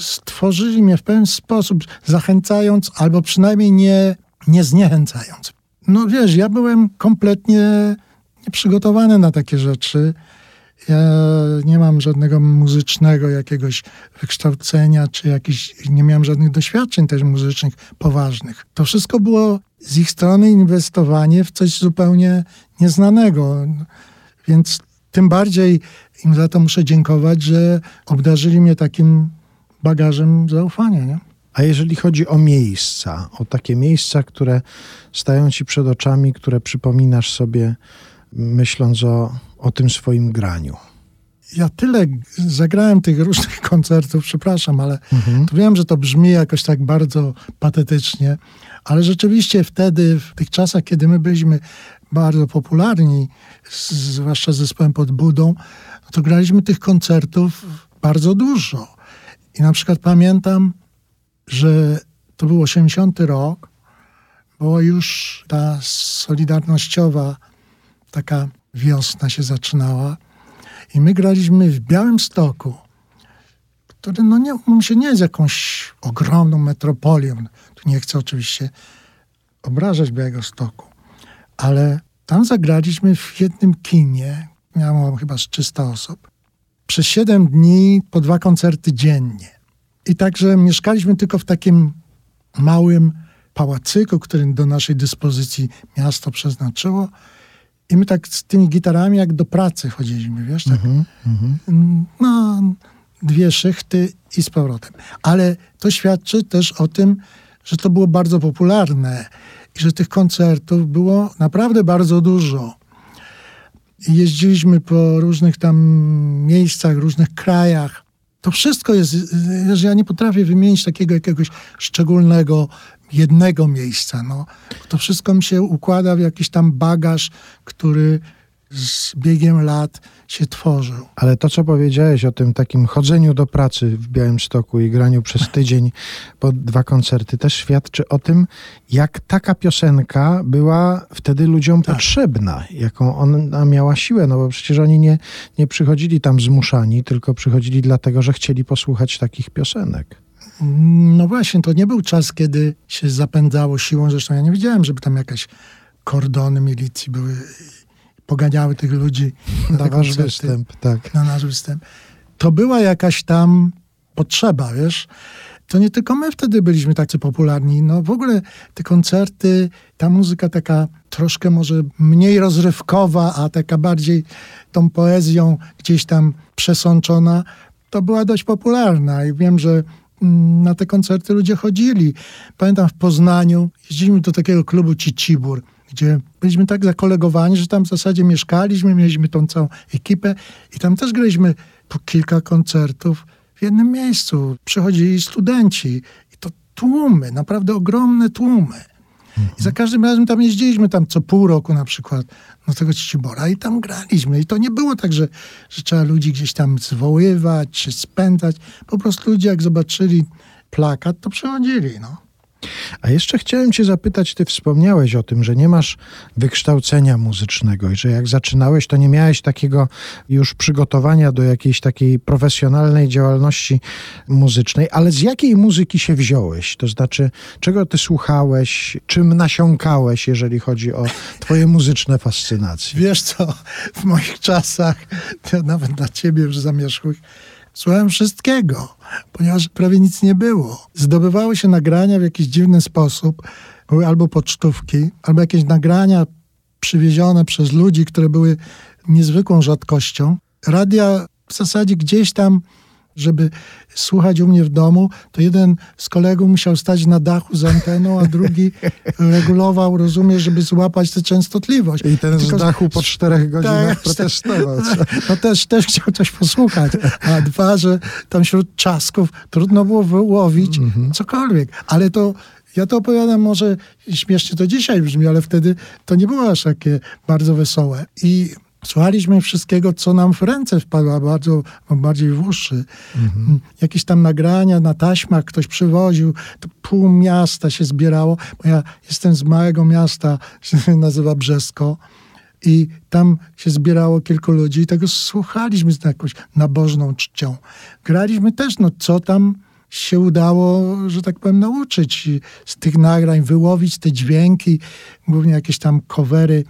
[SPEAKER 2] stworzyli mnie w pewien sposób, zachęcając albo przynajmniej nie, nie zniechęcając. No wiesz, ja byłem kompletnie nieprzygotowany na takie rzeczy. Ja nie mam żadnego muzycznego jakiegoś wykształcenia, czy jakiś, nie miałem żadnych doświadczeń też muzycznych poważnych. To wszystko było z ich strony inwestowanie w coś zupełnie nieznanego. Więc tym bardziej im za to muszę dziękować, że obdarzyli mnie takim bagażem zaufania. Nie?
[SPEAKER 1] A jeżeli chodzi o miejsca, o takie miejsca, które stają ci przed oczami, które przypominasz sobie, myśląc o, o tym swoim graniu?
[SPEAKER 2] Ja tyle zagrałem tych różnych koncertów, przepraszam, ale mhm. wiem, że to brzmi jakoś tak bardzo patetycznie, ale rzeczywiście wtedy, w tych czasach, kiedy my byliśmy bardzo popularni, zwłaszcza z zespołem pod Budą, to graliśmy tych koncertów bardzo dużo. I na przykład pamiętam, że to był 80 rok, bo już ta solidarnościowa taka wiosna się zaczynała. I my graliśmy w Białym Stoku, który no nie, się nie jest jakąś ogromną metropolią. Tu nie chcę oczywiście obrażać Białego Stoku, ale tam zagraliśmy w jednym kinie, miało chyba z 300 osób, przez 7 dni po dwa koncerty dziennie. I także mieszkaliśmy tylko w takim małym pałacyku, który do naszej dyspozycji miasto przeznaczyło. I my tak z tymi gitarami jak do pracy chodziliśmy, wiesz, tak. Mm -hmm. No, dwie szychty i z powrotem. Ale to świadczy też o tym, że to było bardzo popularne i że tych koncertów było naprawdę bardzo dużo. Jeździliśmy po różnych tam miejscach, różnych krajach. To wszystko jest, że ja nie potrafię wymienić takiego jakiegoś szczególnego jednego miejsca. No. To wszystko mi się układa w jakiś tam bagaż, który z biegiem lat się tworzył.
[SPEAKER 1] Ale to, co powiedziałeś o tym takim chodzeniu do pracy w Białymstoku i graniu przez tydzień po dwa koncerty, też świadczy o tym, jak taka piosenka była wtedy ludziom tak. potrzebna, jaką ona miała siłę, no bo przecież oni nie, nie przychodzili tam zmuszani, tylko przychodzili dlatego, że chcieli posłuchać takich piosenek.
[SPEAKER 2] No właśnie, to nie był czas, kiedy się zapędzało siłą. Zresztą ja nie widziałem, żeby tam jakaś kordony milicji były poganiały tych ludzi
[SPEAKER 1] na, na wasz występ, tak.
[SPEAKER 2] Na nasz występ. To była jakaś tam potrzeba, wiesz. To nie tylko my wtedy byliśmy tacy popularni. No w ogóle te koncerty, ta muzyka taka troszkę może mniej rozrywkowa, a taka bardziej tą poezją gdzieś tam przesączona, to była dość popularna. I wiem, że mm, na te koncerty ludzie chodzili. Pamiętam w Poznaniu jeździliśmy do takiego klubu Cicibur gdzie byliśmy tak zakolegowani, że tam w zasadzie mieszkaliśmy, mieliśmy tą całą ekipę i tam też graliśmy po kilka koncertów w jednym miejscu. Przychodzili studenci i to tłumy, naprawdę ogromne tłumy. I za każdym razem tam jeździliśmy tam co pół roku na przykład do tego Cicibora i tam graliśmy. I to nie było tak, że, że trzeba ludzi gdzieś tam zwoływać czy spędzać. Po prostu ludzie jak zobaczyli plakat, to przychodzili, no.
[SPEAKER 1] A jeszcze chciałem Cię zapytać, Ty wspomniałeś o tym, że nie masz wykształcenia muzycznego i że jak zaczynałeś, to nie miałeś takiego już przygotowania do jakiejś takiej profesjonalnej działalności muzycznej, ale z jakiej muzyki się wziąłeś? To znaczy, czego Ty słuchałeś, czym nasiąkałeś, jeżeli chodzi o Twoje muzyczne fascynacje?
[SPEAKER 2] Wiesz co, w moich czasach, nawet dla Ciebie już zamierzchłych, Słuchałem wszystkiego, ponieważ prawie nic nie było. Zdobywały się nagrania w jakiś dziwny sposób, były albo pocztówki, albo jakieś nagrania przywiezione przez ludzi, które były niezwykłą rzadkością. Radia w zasadzie gdzieś tam żeby słuchać u mnie w domu, to jeden z kolegów musiał stać na dachu z anteną, a drugi regulował, rozumie, żeby złapać tę częstotliwość.
[SPEAKER 1] I ten Tylko, z dachu po czterech godzinach tak, protestował.
[SPEAKER 2] No też, też chciał coś posłuchać. A dwa, że tam wśród czasków trudno było wyłowić mhm. cokolwiek. Ale to ja to opowiadam może śmiesznie to dzisiaj brzmi, ale wtedy to nie było aż takie bardzo wesołe. I Słuchaliśmy wszystkiego, co nam w ręce wpadło, bardzo, bardziej w uszy. Mhm. Jakieś tam nagrania na taśmach ktoś przywoził, to pół miasta się zbierało, bo ja jestem z małego miasta, się nazywa Brzesko i tam się zbierało kilku ludzi i tego słuchaliśmy z jakąś nabożną czcią. Graliśmy też, no co tam się udało, że tak powiem, nauczyć z tych nagrań, wyłowić te dźwięki, głównie jakieś tam covery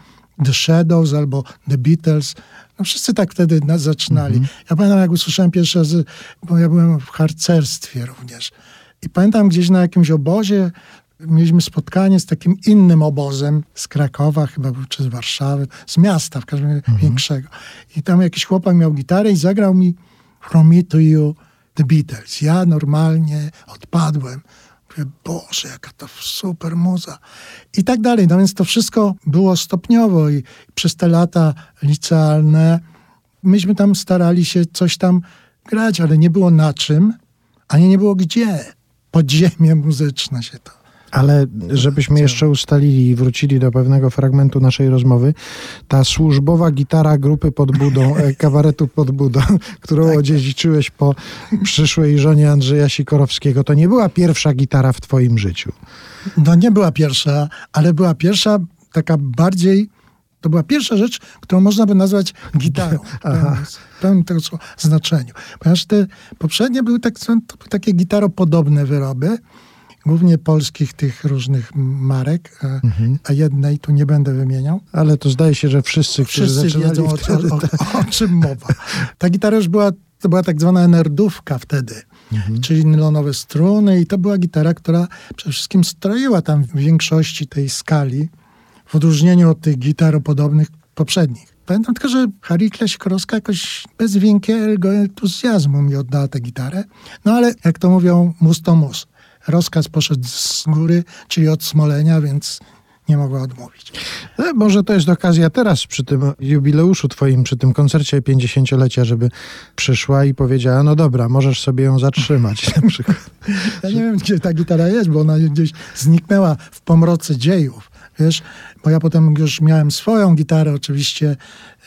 [SPEAKER 2] The Shadows albo The Beatles. No wszyscy tak wtedy zaczynali. Mm -hmm. Ja pamiętam, jak usłyszałem pierwszy raz, bo ja byłem w harcerstwie również. I pamiętam gdzieś na jakimś obozie mieliśmy spotkanie z takim innym obozem z Krakowa, chyba czy z Warszawy, z miasta w każdym razie mm -hmm. większego. I tam jakiś chłopak miał gitarę i zagrał mi From Me to You The Beatles. Ja normalnie odpadłem. Boże, jaka to super muza. I tak dalej. No więc to wszystko było stopniowo i przez te lata licealne myśmy tam starali się coś tam grać, ale nie było na czym, ani nie było gdzie. Podziemie muzyczne się to
[SPEAKER 1] ale żebyśmy jeszcze ustalili i wrócili do pewnego fragmentu naszej rozmowy, ta służbowa gitara grupy pod budą, e, kabaretu pod budą, którą tak. odziedziczyłeś po przyszłej żonie Andrzeja Sikorowskiego, to nie była pierwsza gitara w twoim życiu.
[SPEAKER 2] No nie była pierwsza, ale była pierwsza taka bardziej to była pierwsza rzecz, którą można by nazwać gitarą w pełnym tego znaczeniu. Ponieważ te poprzednie były, tak, były takie gitaropodobne wyroby, głównie polskich tych różnych marek, a, mhm. a, jednej tu nie będę wymieniał.
[SPEAKER 1] Ale to zdaje się, że wszyscy,
[SPEAKER 2] wszyscy wiedzą o, wtedy, o, o, o, czym mowa. Ta gitara już była, to była tak zwana nerdówka wtedy, mhm. czyli nylonowe struny i to była gitara, która przede wszystkim stroiła tam w większości tej skali, w odróżnieniu od tych gitaropodobnych poprzednich. Pamiętam tylko, że Harikla Sikorowska jakoś bez wielkiego entuzjazmu mi oddała tę gitarę. No ale jak to mówią, mus to mus rozkaz poszedł z góry, czyli od Smolenia, więc nie mogła odmówić.
[SPEAKER 1] No, może to jest okazja teraz przy tym jubileuszu twoim, przy tym koncercie 50-lecia, żeby przyszła i powiedziała, no dobra, możesz sobie ją zatrzymać na przykład.
[SPEAKER 2] Ja nie wiem, gdzie ta gitara jest, bo ona gdzieś zniknęła w pomroce dziejów. Wiesz, bo ja potem już miałem swoją gitarę, oczywiście,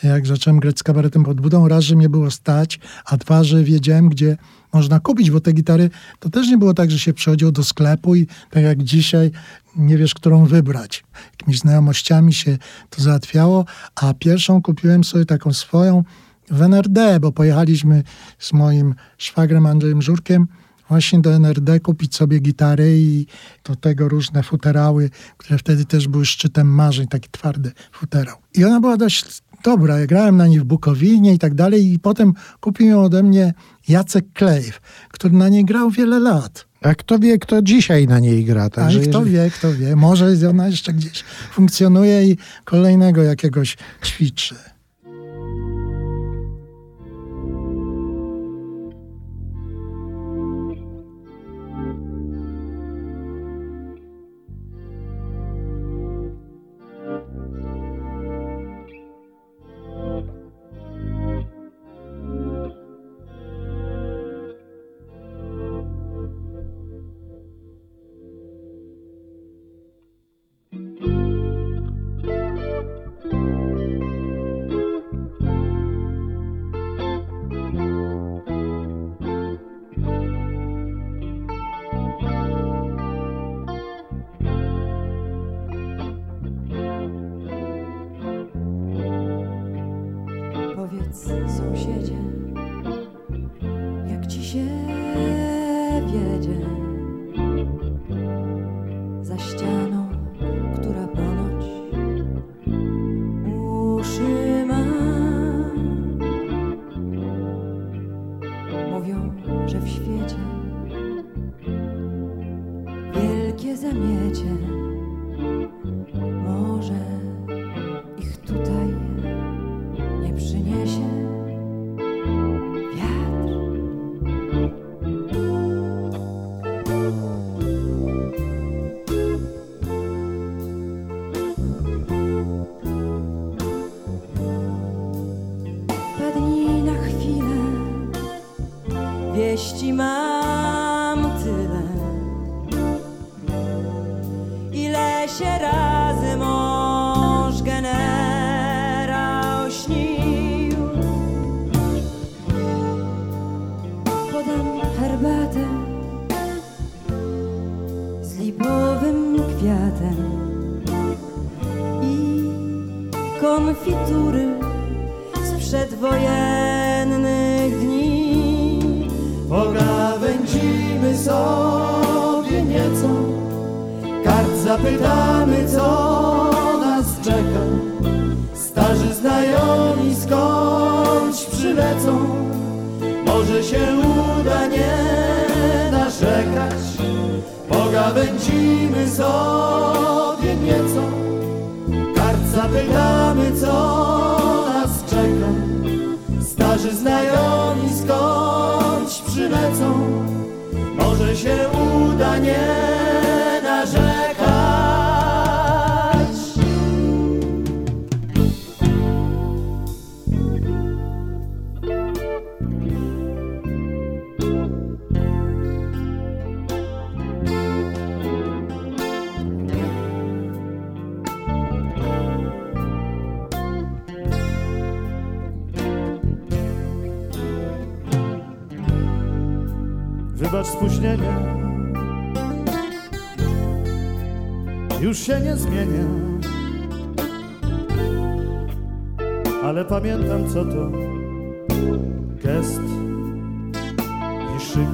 [SPEAKER 2] jak zacząłem grać z kabaretem pod budą, raz, że mnie było stać, a dwa, że wiedziałem, gdzie można kupić, bo te gitary to też nie było tak, że się przychodziło do sklepu i tak jak dzisiaj nie wiesz, którą wybrać. Jakimiś znajomościami się to załatwiało, a pierwszą kupiłem sobie taką swoją w NRD, bo pojechaliśmy z moim szwagrem Andrzejem Żurkiem właśnie do NRD kupić sobie gitary i do tego różne futerały, które wtedy też były szczytem marzeń, taki twardy futerał. I ona była dość dobra, ja grałem na niej w Bukowinie i tak dalej i potem kupił ją ode mnie Jacek Klejw, który na niej grał wiele lat.
[SPEAKER 1] A kto wie, kto dzisiaj na niej gra.
[SPEAKER 2] Także A kto jeżeli... wie, kto wie. Może ona jeszcze gdzieś funkcjonuje i kolejnego jakiegoś ćwiczy.
[SPEAKER 3] konfitury z przedwojennych dni.
[SPEAKER 4] Pogawędzimy sobie nieco, kart zapytamy, co nas czeka. Starzy znajomi skądś przylecą, może się uda nie narzekać. Pogawędzimy sobie Zapytamy, co nas czeka. Starzy znajomi skądś przylecą. Może się uda, nie narzekać Wybacz spóźnienie. Już się nie zmienia Ale pamiętam co to Gest i szyk.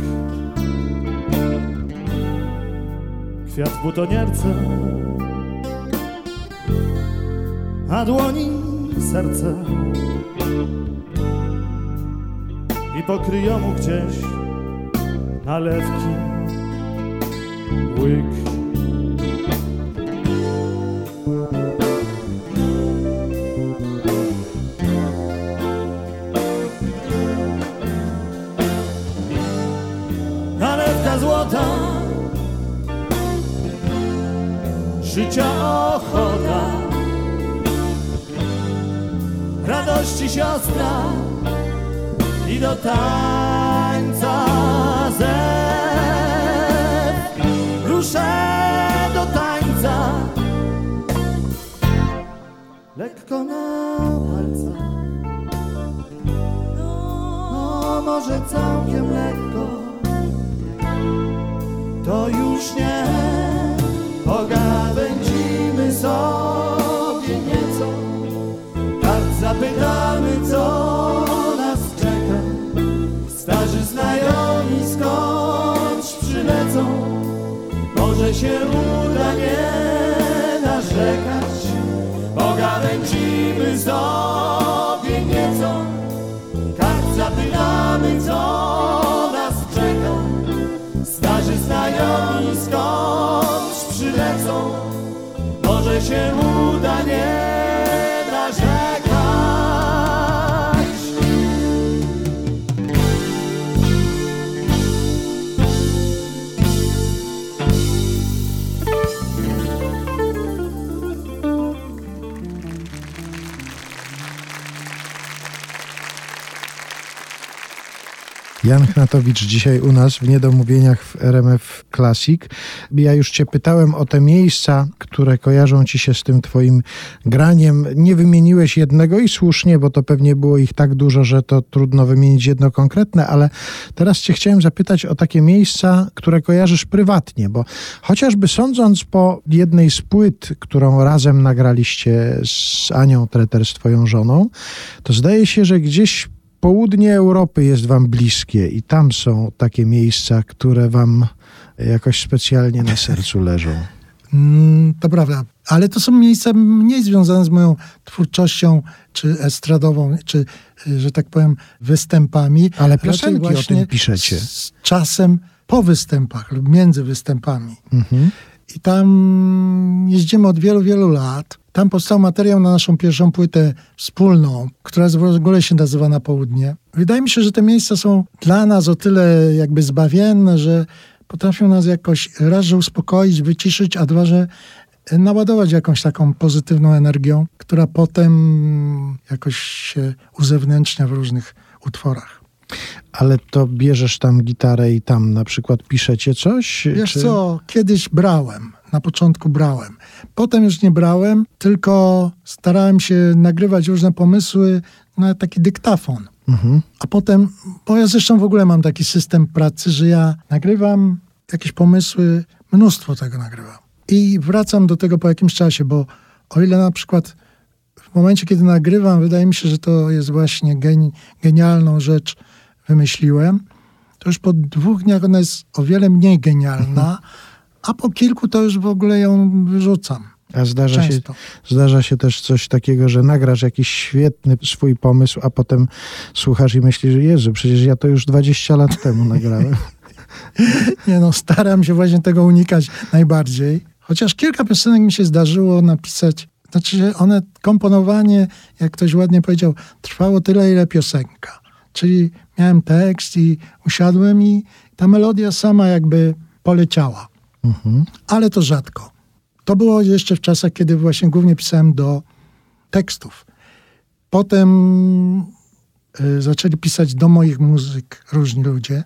[SPEAKER 4] Kwiat w butonierce A dłoni serce. I pokryjomu gdzieś nalewki, łyk. Nalewka złota, życia ochota, radości siostra. I do zew. Ruszę do tańca lekko na palcach. No, może całkiem lekko, to już nie pogawędzimy sobie nieco. Tak zapytamy, co nas czeka. Starzy znajomi może się uda nie narzekać. Pogawędzimy sobie nieco, tak zapytamy, co nas czeka. Starzy znajomi skądś przylecą, może się uda nie
[SPEAKER 1] Jan Chnatowicz dzisiaj u nas w Niedomówieniach w RMF Classic. Ja już cię pytałem o te miejsca, które kojarzą ci się z tym twoim graniem. Nie wymieniłeś jednego i słusznie, bo to pewnie było ich tak dużo, że to trudno wymienić jedno konkretne, ale teraz cię chciałem zapytać o takie miejsca, które kojarzysz prywatnie, bo chociażby sądząc po jednej z płyt, którą razem nagraliście z Anią Treter, z twoją żoną, to zdaje się, że gdzieś południe Europy jest wam bliskie i tam są takie miejsca, które wam jakoś specjalnie na sercu leżą.
[SPEAKER 2] Mm, to prawda, ale to są miejsca mniej związane z moją twórczością, czy estradową, czy, że tak powiem, występami.
[SPEAKER 1] Ale piosenki o tym piszecie.
[SPEAKER 2] Z czasem po występach lub między występami.
[SPEAKER 1] Mhm.
[SPEAKER 2] I tam jeździmy od wielu, wielu lat. Tam powstał materiał na naszą pierwszą płytę wspólną, która w ogóle się nazywa Na Południe. Wydaje mi się, że te miejsca są dla nas o tyle jakby zbawienne, że potrafią nas jakoś raz, że uspokoić, wyciszyć, a dwa, że naładować jakąś taką pozytywną energią, która potem jakoś się uzewnętrznia w różnych utworach.
[SPEAKER 1] Ale to bierzesz tam gitarę i tam na przykład piszecie coś?
[SPEAKER 2] Wiesz
[SPEAKER 1] czy-
[SPEAKER 2] co, kiedyś brałem, na początku brałem. Potem już nie brałem, tylko starałem się nagrywać różne pomysły na taki dyktafon.
[SPEAKER 1] Mhm.
[SPEAKER 2] A potem, bo ja zresztą w ogóle mam taki system pracy, że ja nagrywam jakieś pomysły, mnóstwo tego nagrywam. I wracam do tego po jakimś czasie, bo o ile na przykład w momencie, kiedy nagrywam, wydaje mi się, że to jest właśnie geni- genialną rzecz wymyśliłem, to już po dwóch dniach ona jest o wiele mniej genialna, a po kilku to już w ogóle ją wyrzucam.
[SPEAKER 1] A zdarza się, zdarza się też coś takiego, że nagrasz jakiś świetny swój pomysł, a potem słuchasz i myślisz, że Jezu, przecież ja to już 20 lat temu nagrałem.
[SPEAKER 2] Nie no, staram się właśnie tego unikać najbardziej. Chociaż kilka piosenek mi się zdarzyło napisać. Znaczy, one, komponowanie, jak ktoś ładnie powiedział, trwało tyle, ile piosenka. Czyli miałem tekst i usiadłem i ta melodia sama jakby poleciała. Ale to rzadko. To było jeszcze w czasach, kiedy właśnie głównie pisałem do tekstów. Potem y, zaczęli pisać do moich muzyk różni ludzie.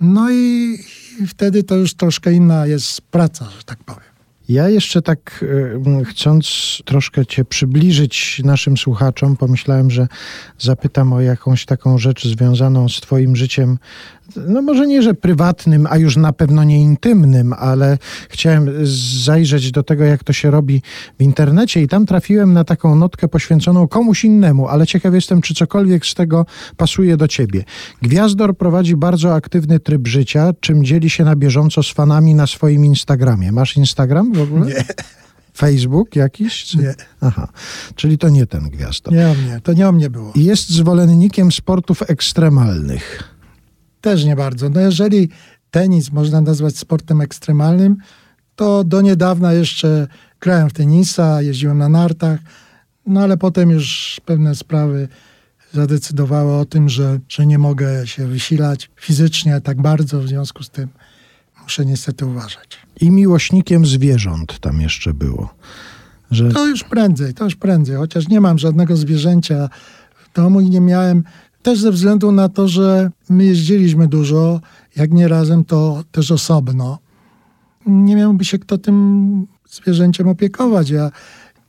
[SPEAKER 2] No i, i wtedy to już troszkę inna jest praca, że tak powiem.
[SPEAKER 1] Ja jeszcze tak e, chcąc troszkę Cię przybliżyć naszym słuchaczom, pomyślałem, że zapytam o jakąś taką rzecz związaną z Twoim życiem no może nie, że prywatnym, a już na pewno nie intymnym, ale chciałem zajrzeć do tego, jak to się robi w internecie i tam trafiłem na taką notkę poświęconą komuś innemu, ale ciekaw jestem, czy cokolwiek z tego pasuje do ciebie. Gwiazdor prowadzi bardzo aktywny tryb życia, czym dzieli się na bieżąco z fanami na swoim Instagramie. Masz Instagram w ogóle?
[SPEAKER 2] Nie.
[SPEAKER 1] Facebook jakiś? Czy...
[SPEAKER 2] Nie.
[SPEAKER 1] Aha, czyli to nie ten gwiazdor.
[SPEAKER 2] Nie o mnie, to nie o mnie było.
[SPEAKER 1] Jest zwolennikiem sportów ekstremalnych.
[SPEAKER 2] Też nie bardzo. No jeżeli tenis można nazwać sportem ekstremalnym, to do niedawna jeszcze grałem w tenisa, jeździłem na nartach, no ale potem już pewne sprawy zadecydowały o tym, że, że nie mogę się wysilać fizycznie tak bardzo, w związku z tym muszę niestety uważać.
[SPEAKER 1] I miłośnikiem zwierząt tam jeszcze było. Że...
[SPEAKER 2] To już prędzej, to już prędzej, chociaż nie mam żadnego zwierzęcia w domu i nie miałem też ze względu na to, że my jeździliśmy dużo, jak nie razem, to też osobno. Nie miałby się kto tym zwierzęciem opiekować. Ja,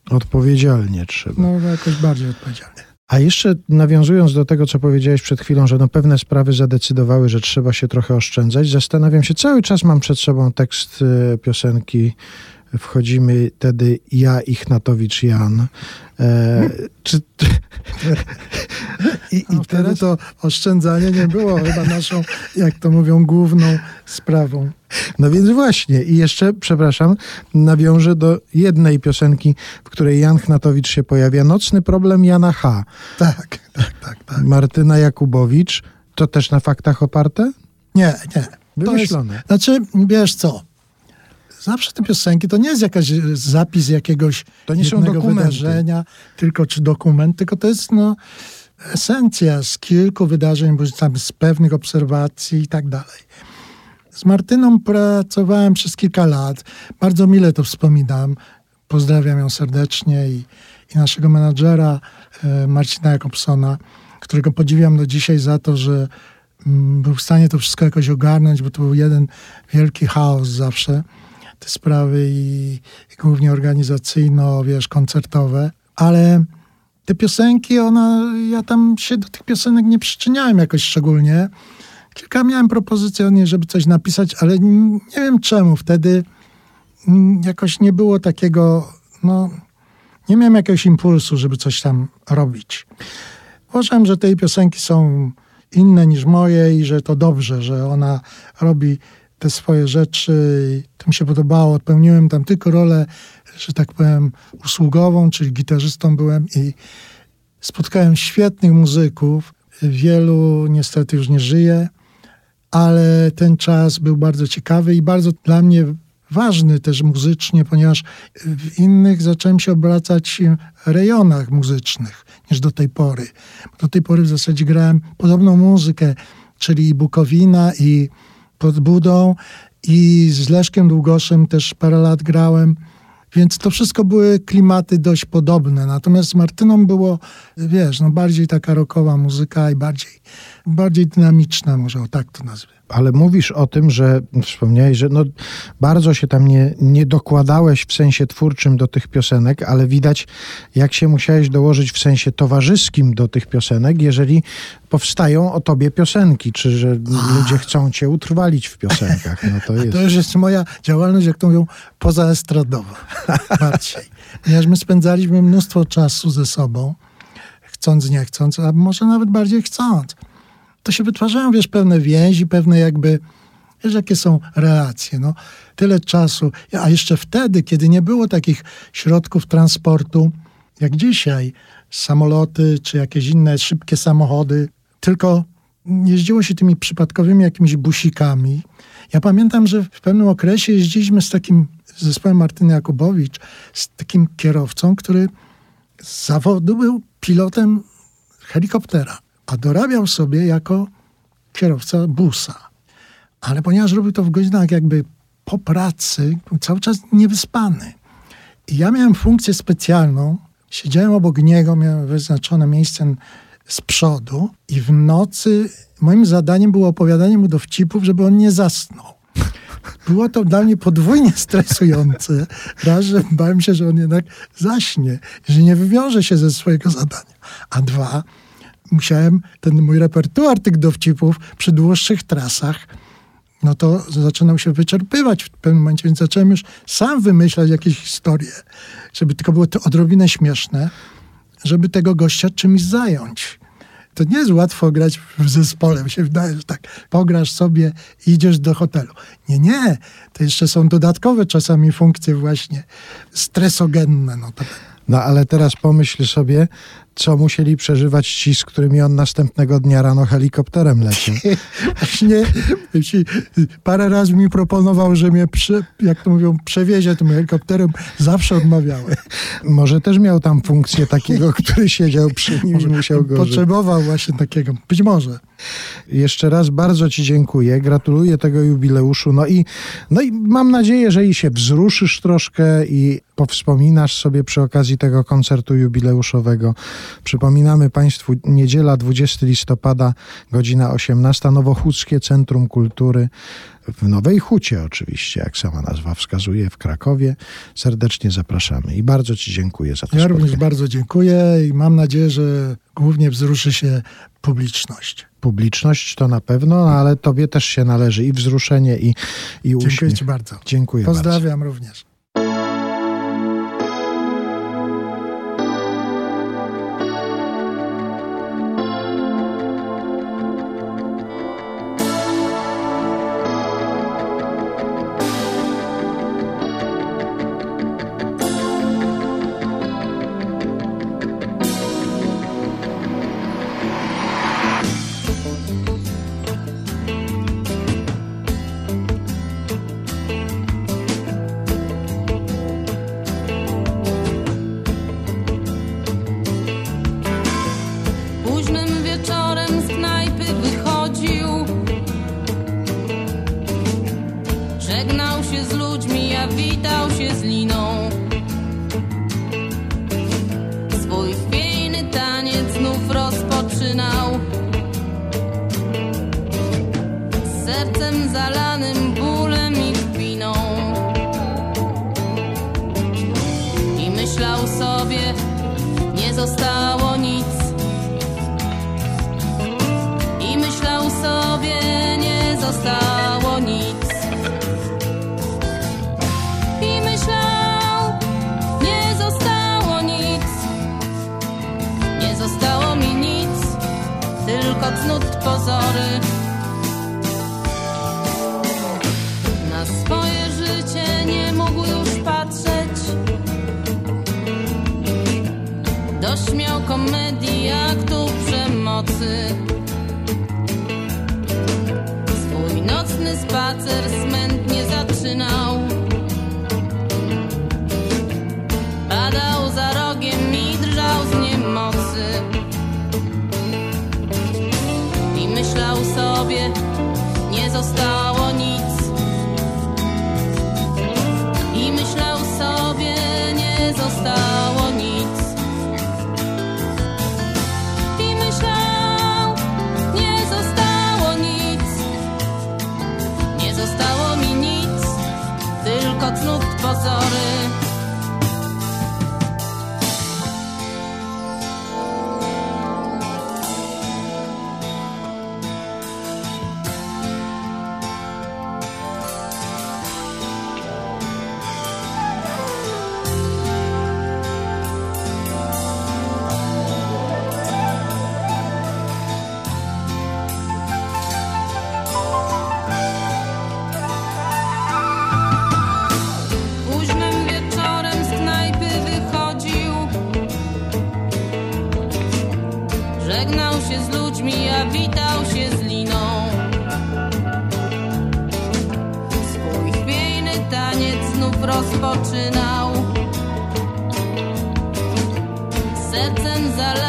[SPEAKER 1] Odpowiedzialnie trzeba.
[SPEAKER 2] no, jakoś bardziej odpowiedzialnie.
[SPEAKER 1] A jeszcze nawiązując do tego, co powiedziałeś przed chwilą, że no pewne sprawy zadecydowały, że trzeba się trochę oszczędzać, zastanawiam się, cały czas mam przed sobą tekst e, piosenki Wchodzimy wtedy ja, Ichnatowicz, Jan. E, czy,
[SPEAKER 2] I, I wtedy to oszczędzanie nie było chyba naszą, jak to mówią, główną sprawą.
[SPEAKER 1] No więc właśnie. I jeszcze, przepraszam, nawiążę do jednej piosenki, w której Jan Chnatowicz się pojawia. Nocny problem Jana H.
[SPEAKER 2] Tak, tak, tak. tak.
[SPEAKER 1] Martyna Jakubowicz. To też na faktach oparte?
[SPEAKER 2] Nie, nie. To jest,
[SPEAKER 1] Wymyślone.
[SPEAKER 2] znaczy, wiesz co, zawsze te piosenki to nie jest jakaś e, zapis jakiegoś
[SPEAKER 1] To nie są
[SPEAKER 2] jednego
[SPEAKER 1] dokumenty.
[SPEAKER 2] wydarzenia, tylko czy dokument, tylko to jest no, esencja z kilku wydarzeń, bo tam z pewnych obserwacji i tak dalej. Z Martyną pracowałem przez kilka lat. Bardzo mile to wspominam. Pozdrawiam ją serdecznie i, i naszego menadżera e, Marcina Jakobsona, którego podziwiam do dzisiaj za to, że mm, był w stanie to wszystko jakoś ogarnąć, bo to był jeden wielki chaos zawsze te sprawy i, i głównie organizacyjno, wiesz, koncertowe, ale te piosenki, ona, ja tam się do tych piosenek nie przyczyniałem jakoś szczególnie. Kilka miałem propozycji od niej, żeby coś napisać, ale nie wiem czemu. Wtedy jakoś nie było takiego, no, nie miałem jakiegoś impulsu, żeby coś tam robić. Uważałem, że tej piosenki są inne niż moje i że to dobrze, że ona robi te swoje rzeczy. I to mi się podobało. Odpełniłem tam tylko rolę, że tak powiem, usługową, czyli gitarzystą byłem i spotkałem świetnych muzyków. Wielu niestety już nie żyje, ale ten czas był bardzo ciekawy i bardzo dla mnie ważny też muzycznie, ponieważ w innych zacząłem się obracać rejonach muzycznych niż do tej pory. Do tej pory w zasadzie grałem podobną muzykę, czyli i Bukowina, i pod Budą, i z Leszkiem Długoszem też parę lat grałem. Więc to wszystko były klimaty dość podobne. Natomiast z Martyną było, wiesz, no bardziej taka rockowa muzyka i bardziej, bardziej dynamiczna, może o tak to nazwę.
[SPEAKER 1] Ale mówisz o tym, że wspomniałeś, że no, bardzo się tam nie, nie dokładałeś w sensie twórczym do tych piosenek, ale widać, jak się musiałeś dołożyć w sensie towarzyskim do tych piosenek, jeżeli powstają o tobie piosenki, czy że ludzie chcą cię utrwalić w piosenkach. No to jest.
[SPEAKER 2] To już jest moja działalność, jak to mówią, pozaestradowa. Bardziej. Ponieważ my spędzaliśmy mnóstwo czasu ze sobą, chcąc, nie chcąc, a może nawet bardziej chcąc. To się wytwarzają, wiesz, pewne więzi, pewne jakby, wiesz, jakie są relacje. No, tyle czasu, a jeszcze wtedy, kiedy nie było takich środków transportu, jak dzisiaj, samoloty czy jakieś inne szybkie samochody, tylko jeździło się tymi przypadkowymi jakimiś busikami. Ja pamiętam, że w pewnym okresie jeździliśmy z takim zespołem Martyny Jakubowicz, z takim kierowcą, który z zawodu był pilotem helikoptera. A dorabiał sobie jako kierowca busa. Ale ponieważ robił to w godzinach jakby po pracy, był cały czas niewyspany. I ja miałem funkcję specjalną, siedziałem obok niego, miałem wyznaczone miejsce z przodu i w nocy moim zadaniem było opowiadanie mu dowcipów, żeby on nie zasnął. Było to dla mnie podwójnie stresujące. Raz, że bałem się, że on jednak zaśnie, że nie wywiąże się ze swojego zadania. A dwa, musiałem ten mój repertuar tych dowcipów przy dłuższych trasach, no to zaczynał się wyczerpywać w pewnym momencie, więc zacząłem już sam wymyślać jakieś historie, żeby tylko było to odrobinę śmieszne, żeby tego gościa czymś zająć. To nie jest łatwo grać w zespole. Się wydaje, że tak pograsz sobie idziesz do hotelu. Nie, nie. To jeszcze są dodatkowe czasami funkcje właśnie stresogenne. No to
[SPEAKER 1] No ale teraz pomyśl sobie, co musieli przeżywać ci, z którymi on następnego dnia rano helikopterem leciał.
[SPEAKER 2] Właśnie jeśli parę razy mi proponował, że mnie, jak to mówią, przewiezie tym helikopterem, zawsze odmawiałem.
[SPEAKER 1] Może też miał tam funkcję takiego, który siedział przy nim i musiał go.
[SPEAKER 2] Potrzebował właśnie takiego. Być może.
[SPEAKER 1] Jeszcze raz bardzo Ci dziękuję, gratuluję tego jubileuszu. No i, no i mam nadzieję, że i się wzruszysz troszkę i powspominasz sobie przy okazji tego koncertu jubileuszowego. Przypominamy Państwu, niedziela 20 listopada, godzina 18, Nowochódzkie Centrum Kultury w Nowej Hucie oczywiście, jak sama nazwa wskazuje, w Krakowie. Serdecznie zapraszamy i bardzo Ci dziękuję za to
[SPEAKER 2] Ja również
[SPEAKER 1] spotkanie.
[SPEAKER 2] bardzo dziękuję i mam nadzieję, że głównie wzruszy się publiczność.
[SPEAKER 1] Publiczność to na pewno, no, ale Tobie też się należy i wzruszenie, i, i
[SPEAKER 2] Dziękuję
[SPEAKER 1] uśmiech.
[SPEAKER 2] Ci bardzo.
[SPEAKER 1] Dziękuję bardzo.
[SPEAKER 2] Pozdrawiam również.
[SPEAKER 6] Sercem zalanym bólem i kpiną I myślał sobie, nie zostało nic i myślał sobie, nie zostało nic. I myślał, nie zostało nic. Nie zostało mi nic, tylko cnót pozory. Komedii, aktów przemocy. Swój nocny spacer smętnie zaczynał. Padał za rogiem i drżał z niemocy. I myślał sobie, nie zostało nic. I myślał sobie, nie zostało nic. Cnót pozory. Z ludźmi, a witał się z liną. Swój chwiejny taniec znów rozpoczynał. Sercem zalanym